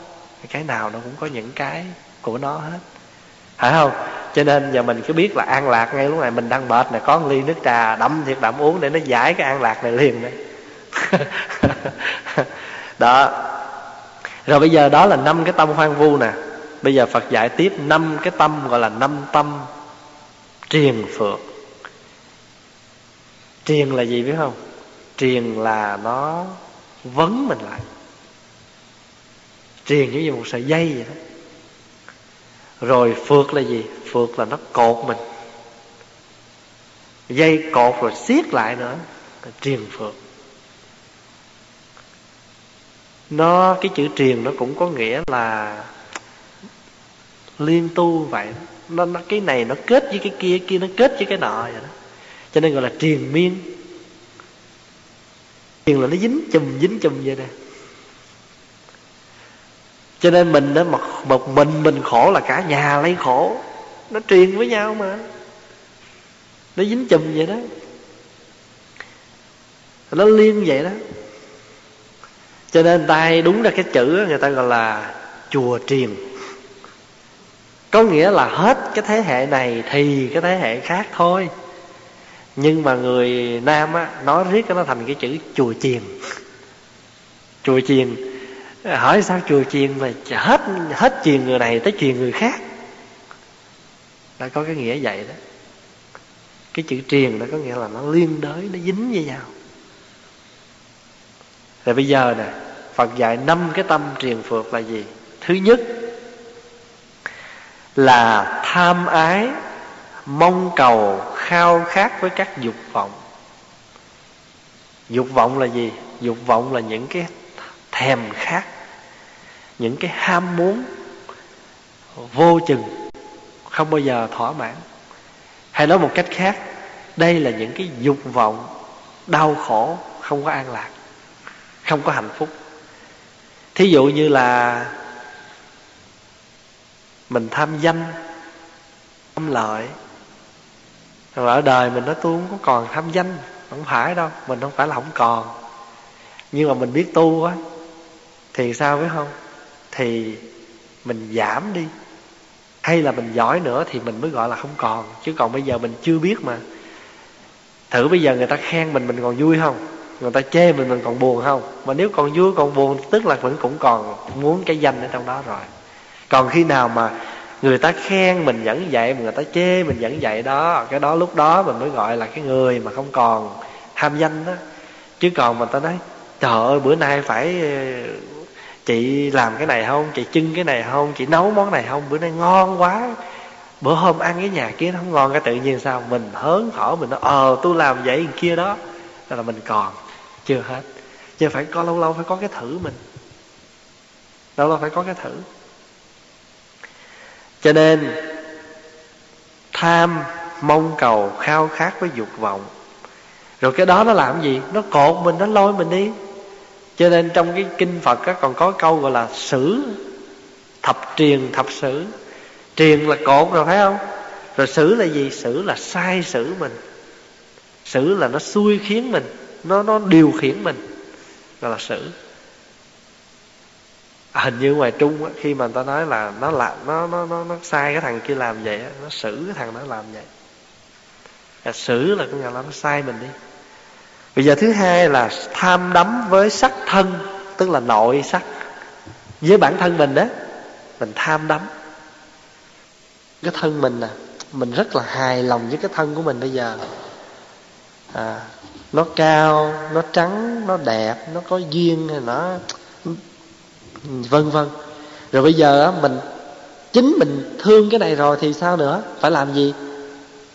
Cái nào nó cũng có những cái của nó hết phải không? Cho nên giờ mình cứ biết là an lạc ngay lúc này. Mình đang mệt này có một ly nước trà đậm thiệt đậm uống để nó giải cái an lạc này liền đấy đó. Rồi bây giờ đó là năm cái tâm hoang vu nè. Bây giờ phật dạy tiếp năm cái tâm, gọi là năm tâm triền phượng triền là gì biết không? Triền là nó vấn mình lại. Triền giống như một sợi dây vậy đó rồi phượt là gì? Phượt là nó cột mình. Dây cột rồi siết lại nữa triền phượt nó cái chữ triền nó cũng có nghĩa là liên tu vậy đó. nó, nó cái này nó kết với cái kia kia nó kết với cái nọ vậy đó. Cho nên gọi là triền miên. Triền là nó dính chùm dính chùm vậy nè cho nên mình đó một, một mình mình khổ là cả nhà lấy khổ. Nó truyền với nhau mà. Nó dính chùm vậy đó. Nó liên vậy đó. Cho nên tay đúng ra cái chữ người ta gọi là chùa triền. Có nghĩa là hết cái thế hệ này thì cái thế hệ khác thôi. Nhưng mà người nam á nói riết nó thành cái chữ chùa chiền chùa chiền hỏi sao chùa chiền mà hết hết truyền người này tới truyền người khác? Đã có cái nghĩa vậy đó. Cái chữ triền nó có nghĩa là nó liên đới, nó dính với nhau. Rồi bây giờ nè, phật dạy năm cái tâm triền phược là gì? Thứ nhất là tham ái, mong cầu, khao khát với các dục vọng. Dục vọng là gì? Dục vọng là những cái thèm khát, những cái ham muốn vô chừng, không bao giờ thỏa mãn. Hay nói một cách khác, đây là những cái dục vọng đau khổ, không có an lạc, không có hạnh phúc. Thí dụ như là mình tham danh, tham lợi, rồi ở đời mình nói tôi không có còn tham danh, không phải đâu, mình không phải là không còn. Nhưng mà mình biết tu á thì sao biết không? Thì mình giảm đi. Hay là mình giỏi nữa thì mình mới gọi là không còn. Chứ còn bây giờ mình chưa biết mà. Thử bây giờ người ta khen mình mình còn vui không? Người ta chê mình mình còn buồn không? Mà nếu còn vui, còn buồn, tức là vẫn cũng còn muốn cái danh ở trong đó rồi. Còn khi nào mà người ta khen mình vẫn vậy, mà người ta chê mình vẫn vậy đó, cái đó lúc đó mình mới gọi là cái người mà không còn tham danh đó. Chứ còn mà ta nói, trời ơi, bữa nay phải chị làm cái này không? Chị chưng cái này không? Chị nấu món này không? Bữa nay ngon quá. Bữa hôm ăn cái nhà kia nó không ngon cái tự nhiên sao? Mình hớn hở, mình nói ờ tôi làm vậy kia đó. Là mình còn chưa hết. Chứ phải có, lâu lâu phải có cái thử mình. Lâu lâu phải có cái thử. Cho nên, tham, mong cầu, khao khát với dục vọng. Rồi cái đó nó làm gì? Nó cột mình, nó lôi mình đi cho nên trong cái kinh phật á, còn có câu gọi là sử thập truyền thập sử truyền là cột rồi phải không? Rồi xử là gì? Xử là sai xử mình. Xử là nó xui khiến mình nó nó điều khiển mình gọi là xử. À, hình như ngoài trung á, khi mà người ta nói là nó làm nó nó nó nó sai cái thằng kia làm vậy á, nó xử cái thằng đó làm vậy. À, xử là có nghĩa là nó sai mình đi bây giờ thứ hai là tham đắm với sắc thân tức là nội sắc. Với bản thân mình đó mình tham đắm. Cái thân mình nè à, mình rất là hài lòng với cái thân của mình bây giờ. À, nó cao nó trắng nó đẹp nó có duyên hay nó vân vân. Rồi bây giờ mình chính mình thương cái này rồi thì sao nữa? Phải làm gì?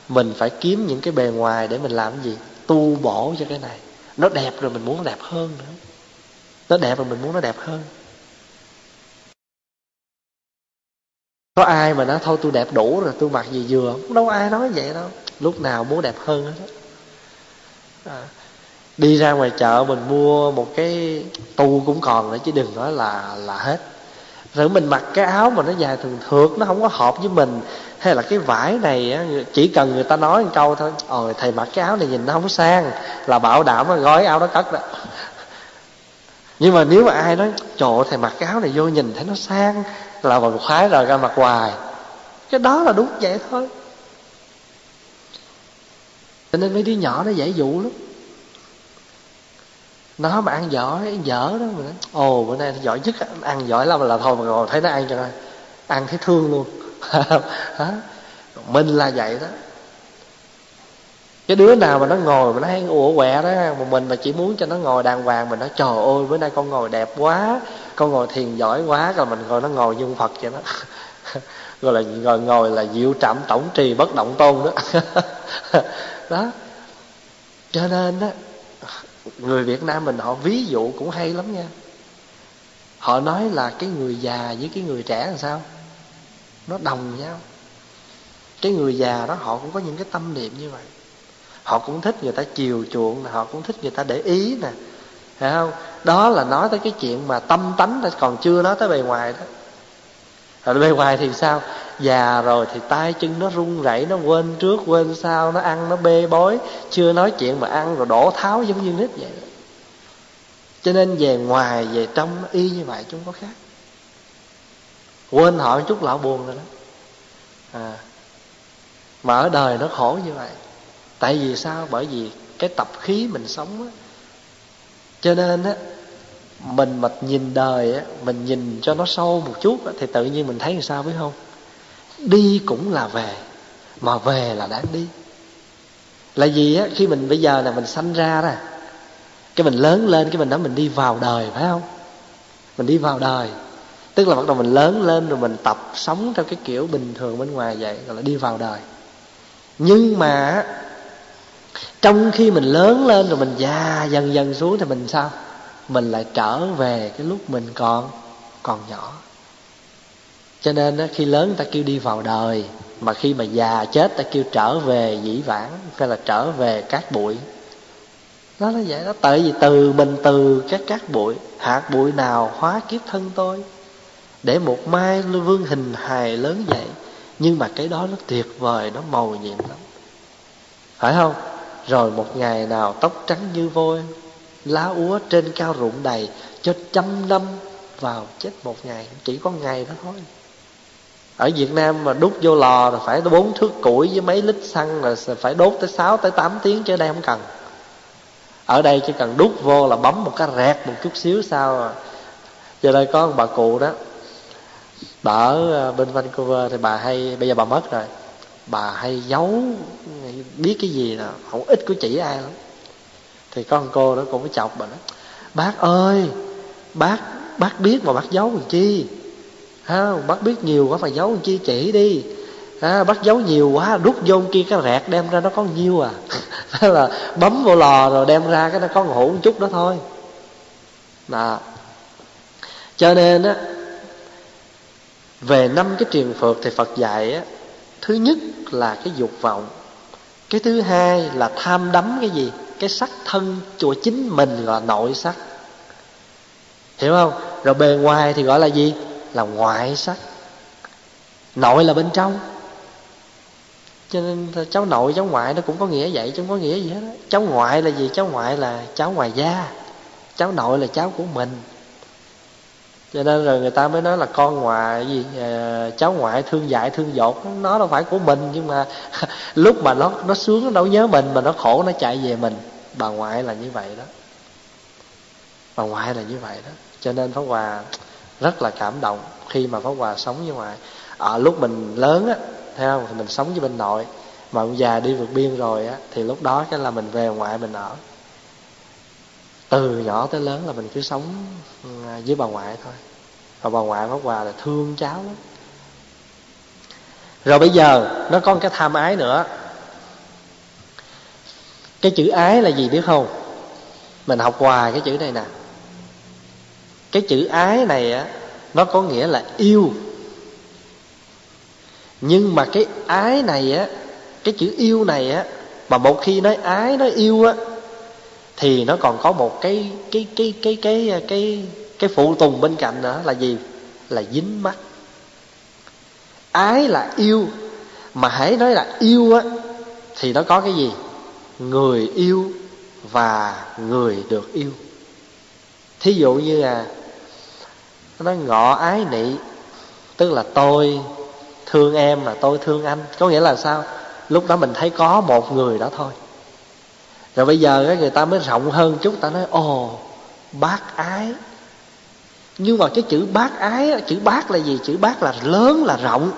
Mình phải kiếm những cái bề ngoài để mình làm cái gì? Tu bổ cho cái này. Nó đẹp rồi mình muốn nó đẹp hơn nữa. Nó đẹp rồi mình muốn nó đẹp hơn. Có ai mà nói thôi tôi đẹp đủ rồi tôi mặc gì vừa? Đâu ai nói vậy đâu. Lúc nào muốn đẹp hơn hết à, đi ra ngoài chợ mình mua một cái tu cũng còn nữa chứ đừng nói là là hết. Rồi mình mặc cái áo mà nó dài thường thượt nó không có hợp với mình hay là cái vải này chỉ cần người ta nói một câu thôi ôi thầy mặc cái áo này nhìn nó không sang là bảo đảm mà gói áo đó cất đó. Nhưng mà nếu mà ai nói trời ơi, thầy mặc cái áo này vô nhìn thấy nó sang là mình khoái rồi ra mặc hoài. Cái đó là đúng vậy thôi. Cho nên mấy đứa nhỏ nó dễ dụ lắm. Nó mà ăn giỏi ăn dở đó mà ồ bữa nay nó giỏi nhất ăn giỏi lắm là thôi mà ngồi thấy nó ăn cho nó ăn thấy thương luôn. mình là vậy đó. Cái đứa nào mà nó ngồi mà nó hay ủa quẹ đó, mà mình mà chỉ muốn cho nó ngồi đàng hoàng, mình nói, trời ơi, bữa nay con ngồi đẹp quá, con ngồi thiền giỏi quá, rồi mình ngồi nó ngồi như phật vậy đó. Gọi là ngồi ngồi là diệu trạm tổng trì bất động tôn đó. Đó. Cho nên đó người việt nam mình họ ví dụ cũng hay lắm nha. Họ nói là cái người già với cái người trẻ làm sao? Nó đồng nhau. Cái người già đó, họ cũng có những cái tâm niệm như vậy. Họ cũng thích người ta chiều chuộng họ cũng thích người ta để ý nè. Phải không? Đó là nói tới cái chuyện mà tâm tánh còn chưa nói tới bề ngoài đó. Rồi bề ngoài thì sao? Già rồi thì tay chân nó run rẩy, nó quên trước, quên sau, nó ăn, nó bê bối. Chưa nói chuyện mà ăn rồi đổ tháo giống như nít vậy cho nên về ngoài, về trong, y như vậy chúng có khác quên họ một chút lão buồn rồi đó. À mà ở đời nó khổ như vậy. Tại vì sao? Bởi vì cái tập khí mình sống á. Cho nên á mình mà nhìn đời á mình nhìn cho nó sâu một chút á, thì tự nhiên mình thấy làm sao biết không? Đi cũng là về mà về là đáng đi. Là gì á khi mình bây giờ là mình sanh ra ra cái mình lớn lên cái mình đó mình đi vào đời phải không? Mình đi vào đời tức là bắt đầu mình lớn lên rồi mình tập sống theo cái kiểu bình thường bên ngoài vậy, gọi là đi vào đời. Nhưng mà trong khi mình lớn lên rồi mình già dần dần xuống thì mình sao? Mình lại trở về cái lúc mình còn còn nhỏ. Cho nên khi lớn người ta kêu đi vào đời, mà khi mà già chết ta kêu trở về dĩ vãng, hay là trở về cát bụi. Đó là vậy đó, tại vì từ mình từ các cát bụi, hạt bụi nào hóa kiếp thân tôi để một mai vương hình hài lớn vậy. Nhưng mà cái đó nó tuyệt vời, nó màu nhiệm lắm. Phải không? Rồi một ngày nào tóc trắng như vôi, lá úa trên cao rụng đầy, cho trăm năm vào chết một ngày. Chỉ có ngày đó thôi. Ở Việt Nam mà đút vô lò là phải bốn thước củi với mấy lít xăng là phải đốt tới 6 tới 8 tiếng chứ đây không cần. Ở đây chỉ cần đút vô là bấm một cái rẹt một chút xíu sao à. giờ đây có một bà cụ đó bà ở ờ, bên Vancouver thì bà hay, bây giờ bà mất rồi. Bà hay giấu, biết cái gì là không ít của chỉ ai lắm. Thì con cô đó cũng có chọc bà nói, bác ơi, bác bác biết mà bác giấu làm chi? Ha, bác biết nhiều quá mà giấu làm chi chỉ đi. Ha, bác giấu nhiều quá, đút vô kia cái rẹt đem ra nó có nhiêu à? Thế là bấm vô lò rồi đem ra cái nó có ngủ một chút đó thôi. Đó cho nên á về năm cái truyền phật thì phật dạy á, thứ nhất là cái dục vọng, cái thứ hai là tham đắm cái gì? Cái sắc thân của chính mình gọi là nội sắc. Hiểu không? Rồi bề ngoài thì gọi là gì? Là ngoại sắc. Nội là bên trong. Cho nên cháu nội, cháu ngoại nó cũng có nghĩa vậy, chứ không có nghĩa gì hết cháu ngoại là gì? Cháu ngoại là cháu ngoài da. Cháu nội là cháu của mình cho nên rồi người ta mới nói là con ngoại gì ờ, cháu ngoại thương dại, thương dột. Nó đâu phải của mình, nhưng mà lúc mà nó nó sướng, nó đâu nhớ mình, mà nó khổ, nó chạy về mình. Bà ngoại là như vậy đó. Bà ngoại là như vậy đó. Cho nên pháp hòa rất là cảm động khi mà pháp hòa sống với ngoại. Ở lúc mình lớn á, thấy không? Thì mình sống với bên nội. Mà ông già đi vượt biên rồi á, thì lúc đó cái là mình về ngoại, mình ở. Từ nhỏ tới lớn là mình cứ sống ừ, với bà ngoại thôi và bà ngoại pháp hòa là thương cháu lắm. Rồi bây giờ nó có một cái tham ái nữa. Cái chữ ái là gì biết không? Mình học hoài cái chữ này nè. Cái chữ ái này á, nó có nghĩa là yêu. Nhưng mà cái ái này á, cái chữ yêu này á, mà một khi nói ái, nói yêu á, thì nó còn có một cái cái cái cái cái cái cái cái phụ tùng bên cạnh nữa là gì? Là dính mắt. Ái là yêu. Mà hãy nói là yêu á, thì nó có cái gì? Người yêu và người được yêu. Thí dụ như là nó ngọ ái nị, tức là tôi thương em là tôi thương anh. Có nghĩa là sao? Lúc đó mình thấy có một người đó thôi. Rồi bây giờ người ta mới rộng hơn chút, ta nói, ồ, bác ái nhưng mà cái chữ bác ái chữ bác là gì? Chữ bác là lớn, là rộng.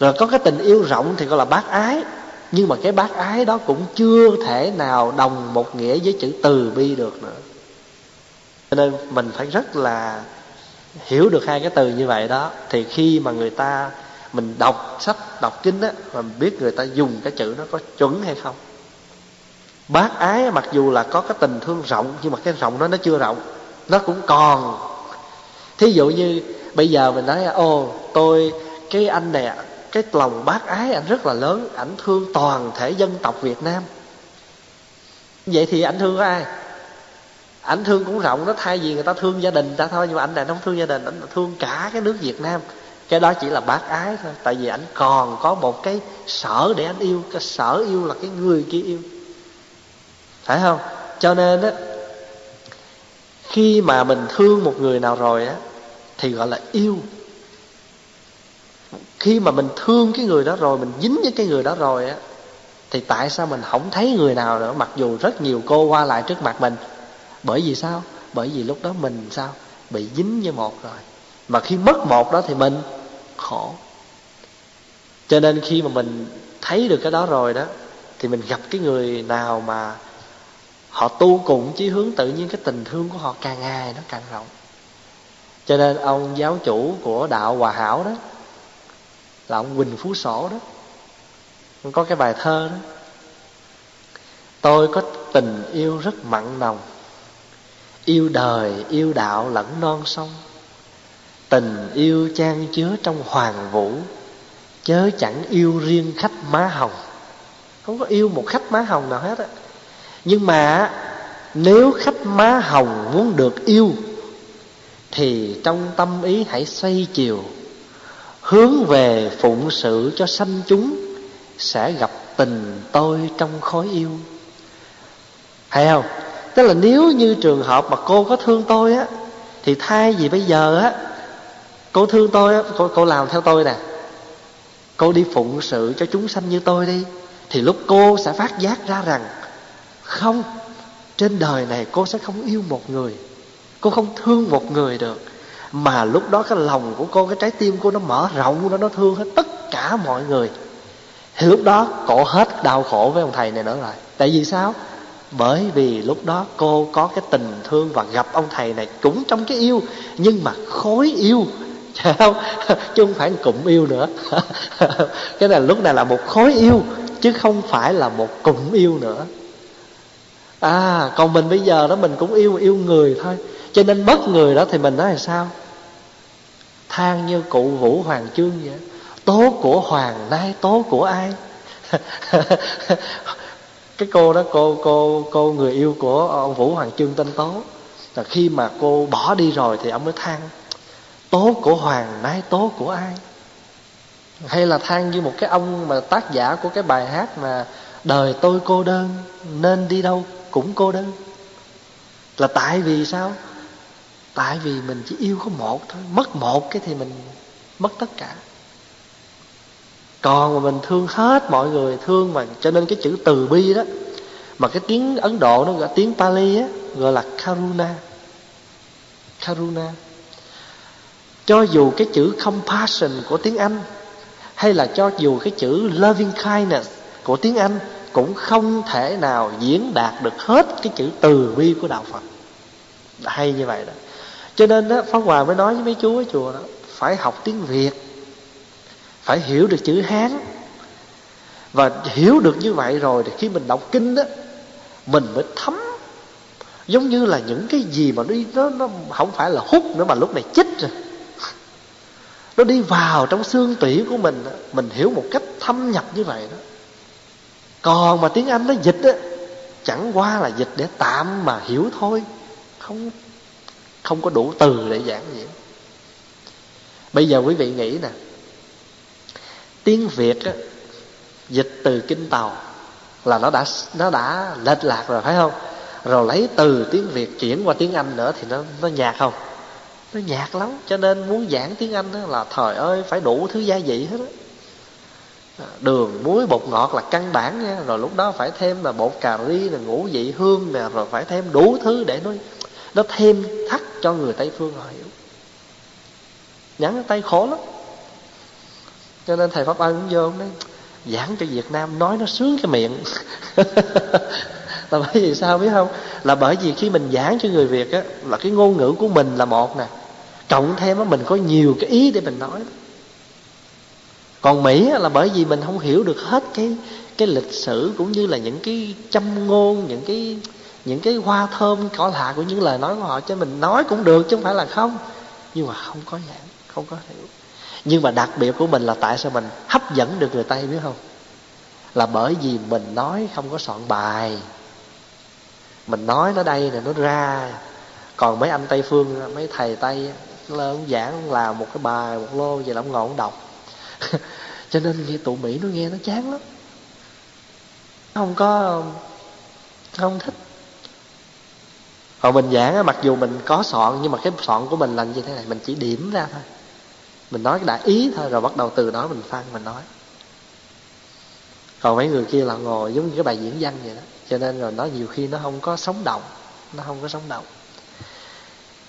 Rồi có cái tình yêu rộng thì gọi là bác ái. Nhưng mà cái bác ái đó cũng chưa thể nào đồng một nghĩa với chữ từ bi được nữa. Cho nên mình phải rất là hiểu được hai cái từ như vậy đó. Thì khi mà người ta, mình đọc sách, đọc kinh á, mà mình biết người ta dùng cái chữ nó có chuẩn hay không. Bác ái mặc dù là có cái tình thương rộng, nhưng mà cái rộng đó nó chưa rộng nó cũng còn. Thí dụ như bây giờ mình nói, ô, tôi, cái anh này cái lòng bác ái anh rất là lớn, ảnh thương toàn thể dân tộc việt nam. Vậy thì ảnh thương ai? Ảnh thương cũng rộng nó thay vì người ta thương gia đình ta thôi, nhưng mà anh này không thương gia đình, ảnh thương cả cái nước việt nam. Cái đó chỉ là bác ái thôi, tại vì ảnh còn có một cái sở để anh yêu, cái sở yêu là cái người kia yêu. Phải không? Cho nên á khi mà mình thương một người nào rồi á, thì gọi là yêu. Khi mà mình thương cái người đó rồi, mình dính với cái người đó rồi á, thì tại sao mình không thấy người nào nữa? Mặc dù rất nhiều cô qua lại trước mặt mình. Bởi vì sao? Bởi vì lúc đó mình sao? Bị dính với một rồi. Mà khi mất một đó thì mình khổ. Cho nên khi mà mình thấy được cái đó rồi đó, thì mình gặp cái người nào mà họ tu cùng chí hướng tự nhiên, cái tình thương của họ càng ngày nó càng rộng. Cho nên ông giáo chủ của đạo hòa hảo đó, là ông quỳnh phú sổ đó có cái bài thơ đó. Tôi có tình yêu rất mặn nồng, yêu đời, yêu đạo lẫn non sông. Tình yêu chan chứa trong hoàng vũ, chớ chẳng yêu riêng khách má hồng. Không có yêu một khách má hồng nào hết á nhưng mà nếu khách má hồng muốn được yêu thì trong tâm ý hãy xoay chiều hướng về phụng sự cho sanh chúng sẽ gặp tình tôi trong khối yêu. Hay không? Tức là nếu như trường hợp mà cô có thương tôi á thì thay vì bây giờ á cô thương tôi á cô, cô làm theo tôi nè. Cô đi phụng sự cho chúng sanh như tôi đi thì lúc cô sẽ phát giác ra rằng không, trên đời này cô sẽ không yêu một người. Cô không thương một người được. Mà lúc đó cái lòng của cô, cái trái tim cô nó mở rộng, nó nó thương hết tất cả mọi người. Thì lúc đó cổ hết đau khổ với ông thầy này nữa rồi. Tại vì sao? Bởi vì lúc đó cô có cái tình thương và gặp ông thầy này cũng trong cái yêu. Nhưng mà khối yêu không? Chứ không phải cụm yêu nữa. Cái này lúc này là một khối yêu, chứ không phải là một cụm yêu nữa à còn mình bây giờ đó mình cũng yêu yêu người thôi. Cho nên mất người đó thì mình nói là sao? Than như cụ vũ hoàng chương vậy. Tố của hoàng nay tố của ai? Cái cô đó, cô cô cô người yêu của ông vũ hoàng chương tên tố. Là khi mà cô bỏ đi rồi thì ông mới than, tố của hoàng nay tố của ai? Hay là than như một cái ông mà tác giả của cái bài hát mà đời tôi cô đơn, nên đi đâu? Cũng cô đơn. Là tại vì sao? Tại vì mình chỉ yêu có một thôi. Mất một cái thì mình mất tất cả. Còn mà mình thương hết mọi người, thương mà cho nên cái chữ từ bi đó, mà cái tiếng ấn độ nó gọi tiếng pali á, gọi là karuna. Karuna. Cho dù cái chữ compassion của tiếng anh, hay là cho dù cái chữ loving kindness của tiếng anh cũng không thể nào diễn đạt được hết cái chữ từ bi của đạo phật. Hay như vậy đó. Cho nên đó, pháp hòa mới nói với mấy chú ở chùa đó, phải học tiếng việt, phải hiểu được chữ hán. Và hiểu được như vậy rồi thì khi mình đọc kinh đó, mình mới thấm. Giống như là những cái gì mà nó nó không phải là hút nữa mà lúc này chích rồi. Nó đi vào trong xương tủy của mình mình hiểu một cách thâm nhập như vậy đó còn mà tiếng anh nó dịch á, chẳng qua là dịch để tạm mà hiểu thôi. Không không có đủ từ để giảng gì. Bây giờ quý vị nghĩ nè, tiếng việt á, dịch từ kinh tàu là nó đã nó đã lệch lạc rồi, phải không? Rồi lấy từ tiếng việt chuyển qua tiếng anh nữa thì nó nó nhạt không? Nó nhạt lắm, cho nên muốn giảng tiếng anh là thời ơi, phải đủ thứ gia vị hết á đường muối bột ngọt là căn bản nha. Rồi lúc đó phải thêm là bột cà ri, là ngũ vị hương nè, rồi phải thêm đủ thứ để nó nó thêm thắt cho người tây phương họ hiểu. Nhắn tay khổ lắm. Cho nên thầy pháp ân cũng vô đấy giảng cho việt nam nói nó sướng cái miệng. Là bởi vì sao biết không? Là bởi vì khi mình giảng cho người việt á, là cái ngôn ngữ của mình là một nè. Cộng thêm á, mình có nhiều cái ý để mình nói còn mỹ là bởi vì mình không hiểu được hết cái cái lịch sử cũng như là những cái châm ngôn, những cái những cái hoa thơm cỏ lạ của những lời nói của họ cho mình nói cũng được chứ không phải là không. Nhưng mà không có giảng không có hiểu. Nhưng mà đặc biệt của mình là tại sao mình hấp dẫn được người tây biết không? Là bởi vì mình nói không có soạn bài. Mình nói nó đây nè nó ra. Còn mấy anh tây phương, mấy thầy tây lớn giảng làm một cái bài, một lô về là ông ngồi ông đọc. cho nên nghe tụ mỹ nó nghe nó chán lắm. Không có, không thích. Còn mình giảng á, mặc dù mình có soạn, nhưng mà cái soạn của mình là như thế này, mình chỉ điểm ra thôi. Mình nói cái đại ý thôi, rồi bắt đầu từ đó mình phân mình nói. Còn mấy người kia là ngồi giống như cái bài diễn văn vậy đó. Cho nên rồi nó nhiều khi nó không có sống động, nó không có sống động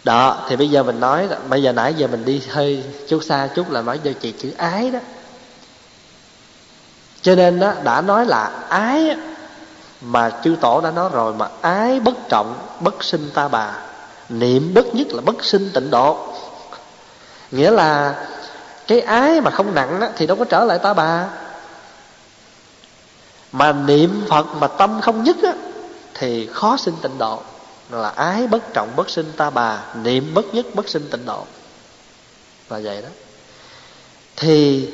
đó thì bây giờ mình nói bây giờ nãy giờ mình đi hơi chút xa chút là nói cho chị chữ ái đó. Cho nên đó đã nói là ái mà chư tổ đã nói rồi mà ái bất trọng bất sinh ta bà. Niệm bất nhất là bất sinh tịnh độ. Nghĩa là cái ái mà không nặng đó, thì đâu có trở lại ta bà. Mà niệm phật mà tâm không nhất á, thì khó sinh tịnh độ là ái bất trọng bất sinh ta bà, niệm bất nhất bất sinh tịnh độ. Là vậy đó. Thì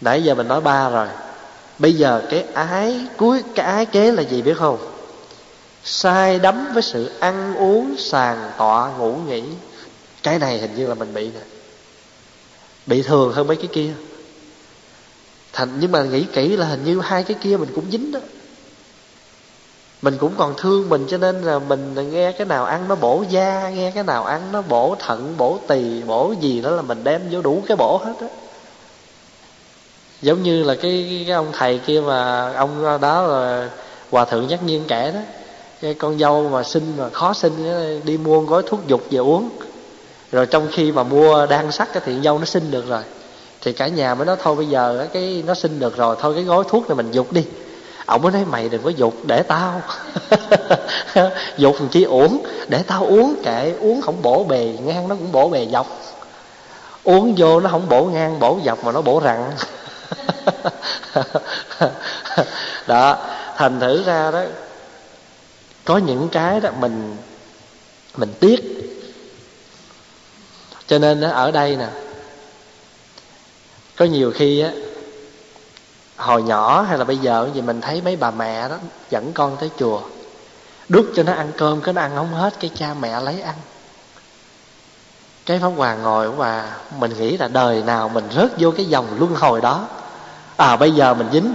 nãy giờ mình nói ba rồi. Bây giờ cái ái, cuối cái ái kế là gì biết không? Sai đắm với sự ăn uống, sàn tọa, ngủ nghỉ. Cái này hình như là mình bị nè. Bị thường hơn mấy cái kia. Thành nhưng mà nghĩ kỹ là hình như hai cái kia mình cũng dính đó mình cũng còn thương mình cho nên là mình nghe cái nào ăn nó bổ da nghe cái nào ăn nó bổ thận bổ tỳ bổ gì đó là mình đem vô đủ cái bổ hết á. Giống như là cái, cái ông thầy kia mà ông đó là hòa thượng nhắc nhiên kể đó cái con dâu mà sinh mà khó sinh đi mua gói thuốc dục về uống. Rồi trong khi mà mua đang sắc thì dâu nó sinh được rồi. Thì cả nhà mới nói thôi bây giờ cái nó sinh được rồi thôi cái gói thuốc này mình dục đi ông mới nói, mày đừng có dục, để tao. Dục chi uống để tao uống kệ, uống không bổ bề, ngang nó cũng bổ bề dọc. Uống vô nó không bổ ngang, bổ dọc mà nó bổ rặn đó, thành thử ra đó, có những cái đó mình mình tiếc. Cho nên ở đây nè, có nhiều khi á hồi nhỏ hay là bây giờ gì mình thấy mấy bà mẹ đó dẫn con tới chùa, đút cho nó ăn cơm, cái nó ăn không hết, cái cha mẹ lấy ăn. Cái pháp hòa ngồi và mình nghĩ là đời nào mình rớt vô cái dòng luân hồi đó. À bây giờ mình dính.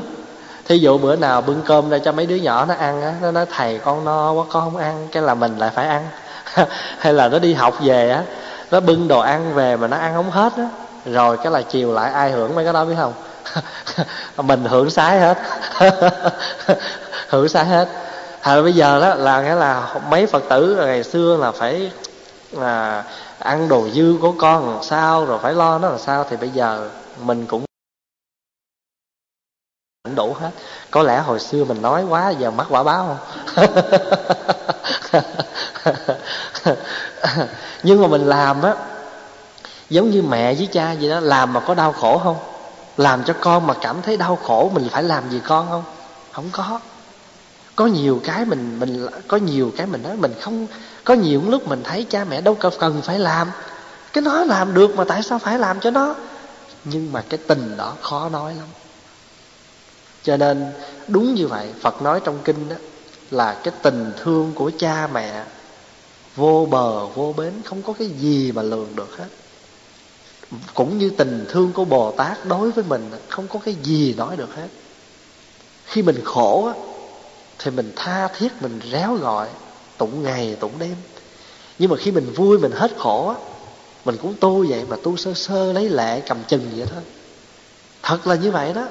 Thí dụ bữa nào bưng cơm ra cho mấy đứa nhỏ nó ăn á, nó nói, thầy con no quá, con không ăn, cái là mình lại phải ăn. Hay là nó đi học về á, nó bưng đồ ăn về mà nó ăn không hết á, rồi cái là chiều lại ai hưởng mấy cái đó biết không? mình hưởng sái hết. Hưởng sái hết. À, bây giờ đó là nghĩa là mấy phật tử ngày xưa là phải là ăn đồ dư của con làm sao rồi phải lo nó làm sao thì bây giờ mình cũng đủ hết. Có lẽ hồi xưa mình nói quá giờ mắc quả báo không? Nhưng mà mình làm á giống như mẹ với cha vậy đó làm mà có đau khổ không? Làm cho con mà cảm thấy đau khổ, mình phải làm gì con không? Không có. Có nhiều cái mình mình, có nhiều cái mình nói mình không, có nhiều lúc mình thấy cha mẹ đâu cần phải làm. Cái nó làm được mà tại sao phải làm cho nó? Nhưng mà cái tình đó khó nói lắm. Cho nên đúng như vậy, phật nói trong kinh đó, là cái tình thương của cha mẹ vô bờ vô bến, không có cái gì mà lường được hết cũng như tình thương của bồ tát đối với mình, không có cái gì nói được hết. Khi mình khổ thì mình tha thiết, mình réo gọi, tụng ngày, tụng đêm. Nhưng mà khi mình vui, mình hết khổ mình cũng tu vậy mà tu sơ sơ, lấy lệ, cầm chừng vậy thôi. Thật là như vậy đó.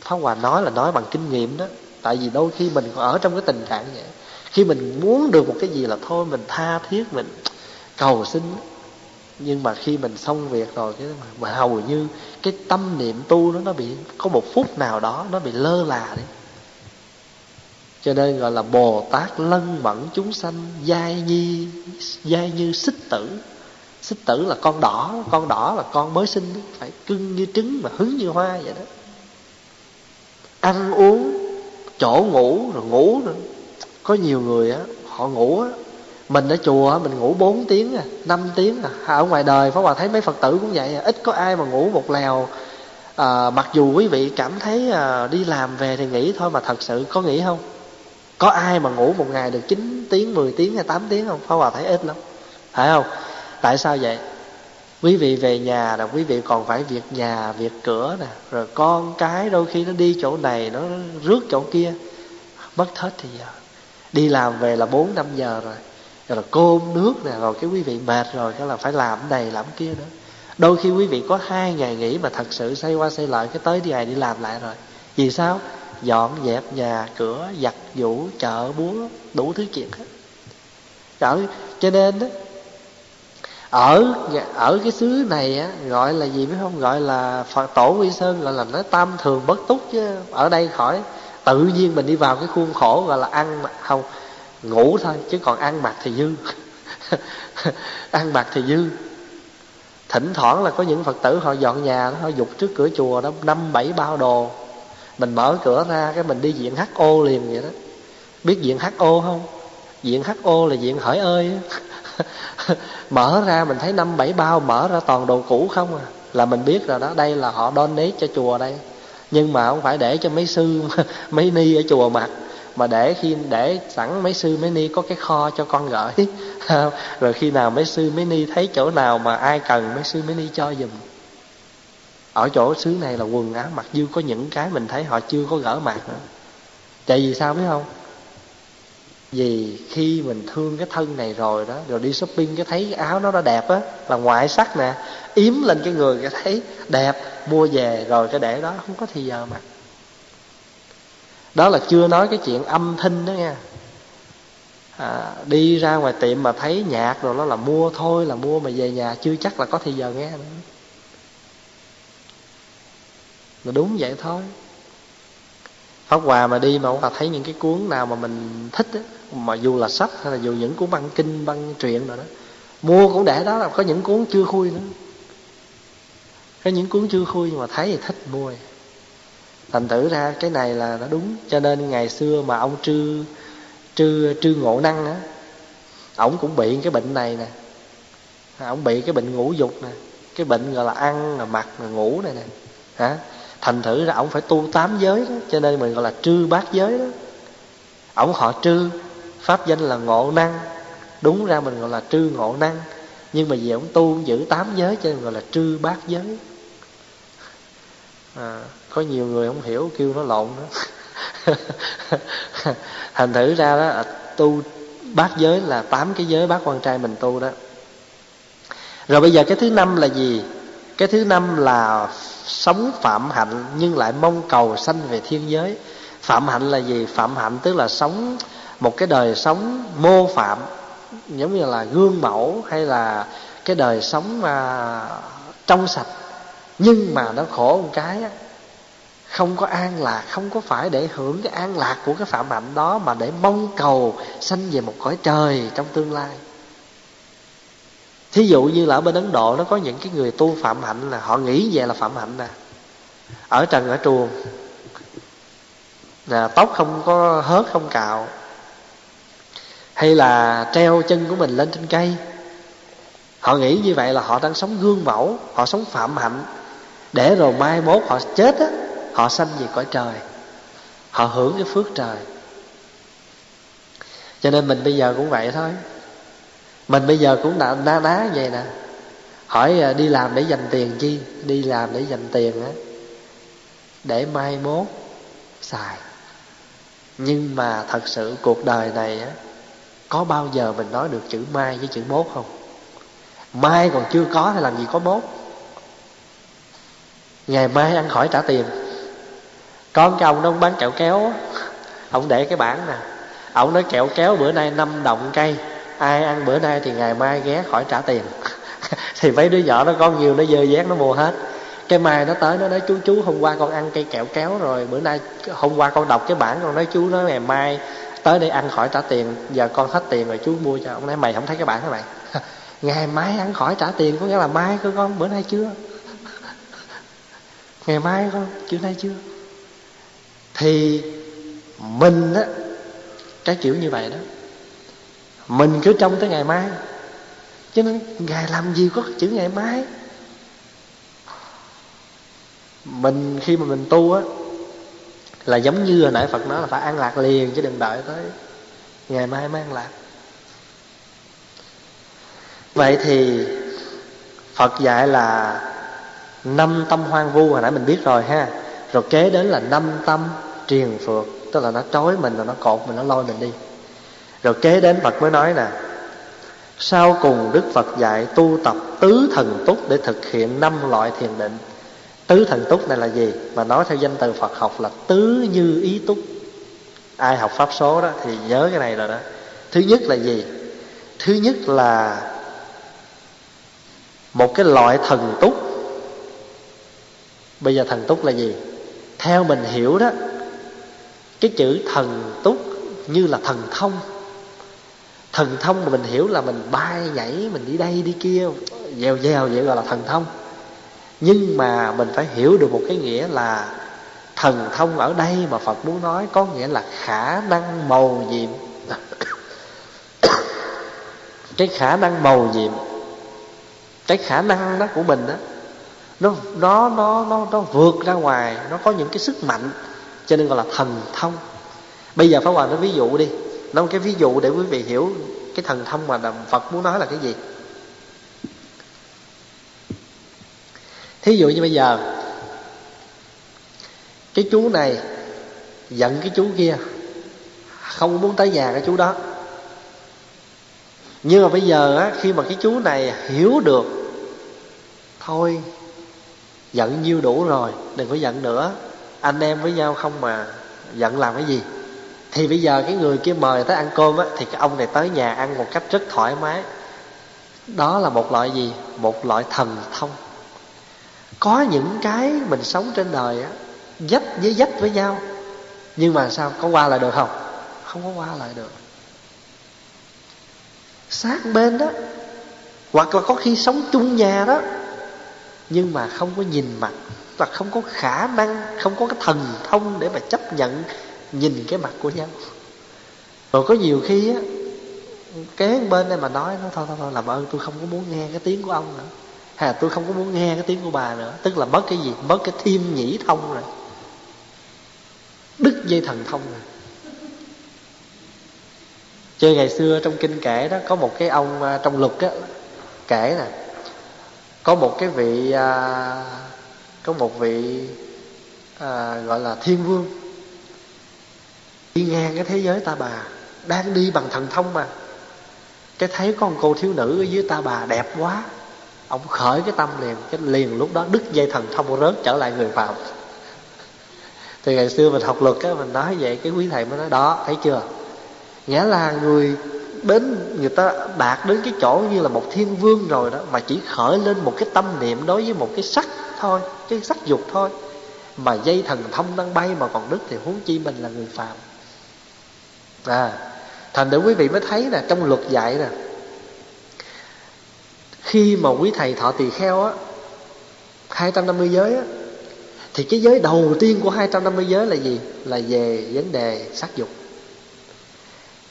Pháp Hòa nói là nói bằng kinh nghiệm đó. Tại vì đôi khi mình còn ở trong cái tình trạng vậy. Khi mình muốn được một cái gì là thôi, Mình tha thiết, mình cầu xin nhưng mà khi mình xong việc rồi, cái Mà hầu như cái tâm niệm tu nó Nó bị, có một phút nào đó Nó bị lơ là đi. Cho nên gọi là Bồ Tát lân mẫn chúng sanh, Giai nhi, Giai như xích tử. Xích tử là con đỏ Con đỏ là con mới sinh, Phải cưng như trứng mà hứng như hoa vậy đó. Ăn uống, chỗ ngủ, rồi ngủ nữa. Có nhiều người á, họ ngủ á mình ở chùa mình ngủ 4 tiếng à, 5 tiếng à. À, ở ngoài đời Pháp Hòa thấy mấy Phật tử cũng vậy ít có ai mà ngủ một lèo. À, mặc dù quý vị cảm thấy à, đi làm về thì nghỉ thôi mà thật sự có nghỉ không? Có ai mà ngủ một ngày được 9 tiếng 10 tiếng hay 8 tiếng không? Pháp Hòa thấy ít lắm. Phải không? Tại sao vậy? Quý vị về nhà là quý vị còn phải việc nhà việc cửa nè. Rồi con cái đôi khi nó đi chỗ này nó rước chỗ kia. Mất hết thì giờ. Đi làm về là bốn năm giờ rồi rồi là cơm nước nè rồi cái quý vị mệt rồi cái là phải làm này làm kia nữa đôi khi quý vị có hai ngày nghỉ mà thật sự xây qua xây lại cái tới ngày đi làm lại rồi. Vì sao? Dọn dẹp nhà cửa giặt giũ chợ búa đủ thứ chuyện hết. Đó, cho nên đó ở ở cái xứ này á gọi là gì biết không? Gọi là phật tổ quy sơn gọi là nó tam thường bất túc chứ ở đây khỏi. Tự nhiên mình đi vào cái khuôn khổ gọi là ăn không ngủ thôi, chứ còn ăn mặc thì dư. Ăn mặc thì dư. Thỉnh thoảng là có những phật tử họ dọn nhà, họ dục trước cửa chùa đó, năm, bảy bao đồ. Mình mở cửa ra, cái mình đi diện ho liền vậy đó. Biết diện ho không? Diện ho là diện hỏi ơi mở ra, mình thấy năm, bảy bao mở ra toàn đồ cũ không à. Là mình biết rồi đó, đây là họ donate cho chùa đây. Nhưng mà không phải để cho mấy sư, mấy ni ở chùa mặc mà để khi để sẵn mấy sư mấy ni có cái kho cho con gửi. Rồi khi nào mấy sư mấy ni thấy chỗ nào mà ai cần, mấy sư mấy ni cho giùm. Ở chỗ xứ này là quần áo mặc dư có những cái mình thấy họ chưa có gỡ mặc nữa. Tại vì sao biết không? Vì khi mình thương cái thân này rồi đó, rồi đi shopping cái thấy cái áo nó đã đẹp á, là ngoại sắc nè, yếm lên cái người cái thấy đẹp, mua về rồi cái để đó, không có thì giờ mặc đó là chưa nói cái chuyện âm thanh đó nha. À, đi ra ngoài tiệm mà thấy nhạc rồi nó là mua thôi là mua mà về nhà chưa chắc là có thì giờ nghe nữa. Mà đúng vậy thôi. Pháp hòa mà đi mà Hòa thấy những cái cuốn nào mà mình thích á mà dù là sách hay là dù những cuốn băng kinh băng truyện rồi đó mua cũng để đó là có những cuốn chưa khui nữa. Có những cuốn chưa khui nhưng mà thấy thì thích mua thành thử ra cái này là nó đúng. Cho nên ngày xưa mà ông trư trư trư ngộ năng á ổng cũng bị cái bệnh này nè. Ổng bị cái bệnh ngủ dục nè. Cái bệnh gọi là ăn là mặc là ngủ này nè. Hả? Thành thử ra ổng phải tu tám giới đó cho nên mình gọi là trư bát giới đó. Ổng họ trư pháp danh là ngộ năng. Đúng ra mình gọi là trư ngộ năng nhưng mà vì ông tu giữ tám giới cho nên gọi là trư bát giới. À, có nhiều người không hiểu kêu nó lộn đó. Thành thử ra đó à, tu bát giới là tám cái giới bát quan trai mình tu đó. Rồi bây giờ cái thứ năm là gì? Cái thứ năm là sống phạm hạnh nhưng lại mong cầu sanh về thiên giới. Phạm hạnh là gì? Phạm hạnh tức là sống một cái đời sống mô phạm giống như là gương mẫu hay là cái đời sống mà trong sạch. Nhưng mà nó khổ một cái không có an lạc, không có phải để hưởng cái an lạc của cái phạm hạnh đó, mà để mong cầu sanh về một cõi trời trong tương lai. Thí dụ như là ở bên ấn độ, nó có những cái người tu phạm hạnh là họ nghĩ về là phạm hạnh nè. Ở trần, ở truồng. Là tóc không có hớt, không cạo. Hay là treo chân của mình lên trên cây. Họ nghĩ như vậy là họ đang sống gương mẫu, họ sống phạm hạnh. Để rồi mai mốt họ chết á họ sanh về cõi trời. Họ hưởng cái phước trời. Cho nên mình bây giờ cũng vậy thôi. Mình bây giờ cũng đã ná ná vậy nè. Hỏi à, đi làm để dành tiền chi? Đi làm để dành tiền á. Để mai mốt xài. Nhưng mà thật sự cuộc đời này á, có bao giờ mình nói được chữ mai với chữ mốt không? Mai còn chưa có thì làm gì có mốt? Ngày mai ăn khỏi trả tiền con cái ông nó bán kẹo kéo. Ông để cái bảng nè. Ông nói kẹo kéo bữa nay năm đồng cây. Ai ăn bữa nay thì ngày mai ghé khỏi trả tiền. Thì mấy đứa nhỏ nó có nhiều, nó dơ dét nó mua hết. Cái mai nó tới, nó nói, chú chú, hôm qua con ăn cây kẹo kéo rồi. Bữa nay hôm qua con đọc cái bản con nói, chú nói ngày mai tới đây ăn khỏi trả tiền. Giờ con hết tiền rồi, chú mua cho. Ông nói, mày không thấy cái bản hả mày? Ngày mai ăn khỏi trả tiền, có nghĩa là mai cơ con, bữa nay chưa? Ngày mai con, chưa nay chưa thì mình á, cái kiểu như vậy đó, mình cứ trông tới ngày mai. Cho nên ngày làm gì có chữ ngày mai? Mình khi mà mình tu á, là giống như hồi nãy Phật nói là phải an lạc liền, chứ đừng đợi tới ngày mai mới an lạc. Vậy thì Phật dạy là năm tâm hoang vu, hồi nãy mình biết rồi ha. Rồi kế đến là năm tâm triền phược, tức là nó trói mình rồi nó cột mình, nó lôi mình đi. Rồi kế đến Phật mới nói nè, sau cùng Đức Phật dạy tu tập tứ thần túc để thực hiện năm loại thiền định. Tứ thần túc này là gì? Mà nói theo danh từ phật học là tứ như ý túc. Ai học pháp số đó thì nhớ cái này rồi đó. Thứ nhất là gì? Thứ nhất là một cái loại thần túc. Bây giờ thần túc là gì? Theo mình hiểu đó cái chữ thần túc như là thần thông. Thần thông mà mình hiểu là mình bay, nhảy, mình đi đây, đi kia, dèo dèo, vậy gọi là thần thông. Nhưng mà mình phải hiểu được một cái nghĩa là thần thông ở đây mà phật muốn nói có nghĩa là khả năng màu nhiệm. Cái khả năng màu nhiệm, cái khả năng đó của mình đó nó nó nó nó nó vượt ra ngoài, nó có những cái sức mạnh cho nên gọi là thần thông. Bây giờ pháp hòa nói ví dụ đi. Nói một cái ví dụ để quý vị hiểu cái thần thông mà phật muốn nói là cái gì. Thí dụ như bây giờ, cái chú này giận cái chú kia, không muốn tới nhà cái chú đó. Nhưng mà bây giờ á, khi mà cái chú này hiểu được, thôi, giận nhiêu đủ rồi, đừng có giận nữa anh em với nhau không mà giận làm cái gì. Thì bây giờ cái người kia mời tới ăn cơm á, thì cái ông này tới nhà ăn một cách rất thoải mái. Đó là một loại gì? Một loại thần thông. Có những cái mình sống trên đời á dách với dách với nhau. Nhưng mà sao? Có qua lại được không? Không có qua lại được. Sát bên đó, hoặc là có khi sống chung nhà đó, nhưng mà không có nhìn mặt và không có khả năng không có cái thần thông để mà chấp nhận nhìn cái mặt của nhau rồi có nhiều khi á kế bên đây mà nói nó thôi thôi thôi làm ơn tôi không có muốn nghe cái tiếng của ông nữa. Hay là tôi không có muốn nghe cái tiếng của bà nữa. Tức là mất cái gì? Mất cái thiêm nhĩ thông rồi. Đứt dây thần thông rồi. Chơi ngày xưa trong kinh kể đó có một cái ông à, trong luật á kể nè. Có một cái vị à, có một vị à, gọi là thiên vương. Đi ngang cái thế giới ta bà đang đi bằng thần thông mà. Cái thấy con cô thiếu nữ ở dưới ta bà đẹp quá ông khởi cái tâm liền cái liền lúc đó đứt dây thần thông rớt trở lại người phàm thì ngày xưa mình học luật á mình nói vậy cái quý thầy mới nói đó thấy chưa? Nghĩa là người đến người ta đạt đến cái chỗ như là một thiên vương rồi đó mà chỉ khởi lên một cái tâm niệm đối với một cái sắc thôi cái sắc dục thôi. Mà dây thần thông đang bay mà còn đứt thì huống chi mình là người phàm. À thành để quý vị mới thấy nè, trong luật dạy nè, khi mà quý thầy thọ tỳ kheo á 250 giới á, thì cái giới đầu tiên của 250 giới là gì? Là về vấn đề sắc dục.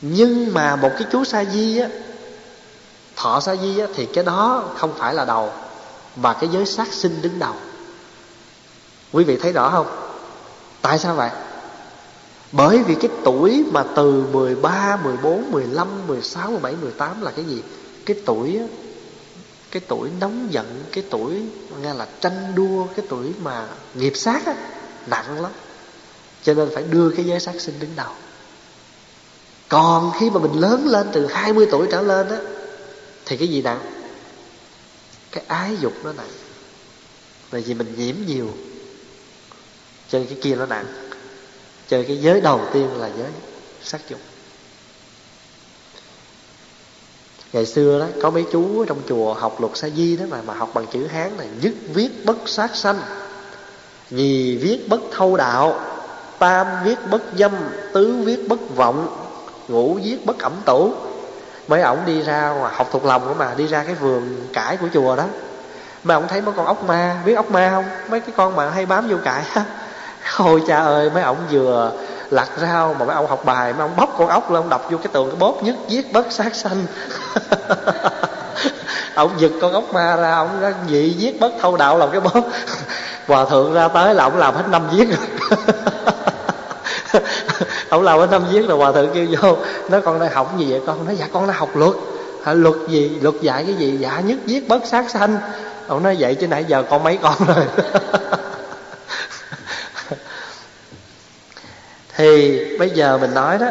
Nhưng mà một cái chú sa di á, thọ sa di á, thì cái đó không phải là đầu và cái giới sát sinh đứng đầu quý vị thấy rõ không tại sao vậy bởi vì cái tuổi mà từ 13, 14, 15, 16, 17, 18 là cái gì? Cái tuổi cái tuổi nóng giận, cái tuổi nghe là tranh đua, cái tuổi mà nghiệp sát á, nặng lắm. Cho nên phải đưa cái giới sát sinh đứng đầu. Còn khi mà mình lớn lên từ 20 tuổi trở lên á thì cái gì nặng? Cái ái dục nó nặng. Bởi vì mình nhiễm nhiều. Cho nên cái kia nó nặng cho cái giới đầu tiên là giới sắc dục ngày xưa đó, có mấy chú trong chùa học luật sa di đó mà mà học bằng chữ hán này, nhất viết bất sát sanh, nhì viết bất thâu đạo, tam viết bất dâm, tứ viết bất vọng, ngũ viết bất ẩm tủ mấy ổng đi ra mà học thuộc lòng mà, đi ra cái vườn cải của chùa đó. Mà ổng thấy mấy con ốc ma, biết ốc ma không? Mấy cái con mà hay bám vô cải ôi cha ơi, mấy ổng vừa lặt rau mà mấy ông học bài, mấy ông bóc con ốc lên, ông đập vô cái tường cái bóp nhất, giết bất sát sanh. Ông giật con ốc ma ra ông ra dị giết bất, thâu đạo làm cái bóp. Hòa thượng ra tới là ông làm hết năm giết. rồi không làm hết năm giết là hòa thượng kêu vô, nói, con đang học gì vậy? Con nói dạ con đang học luật. Hả luật gì? Luật dạy cái gì? Dạ nhất giết bất sát sanh. Ông nói, vậy chứ nãy giờ con mấy con rồi. Thì bây giờ mình nói đó,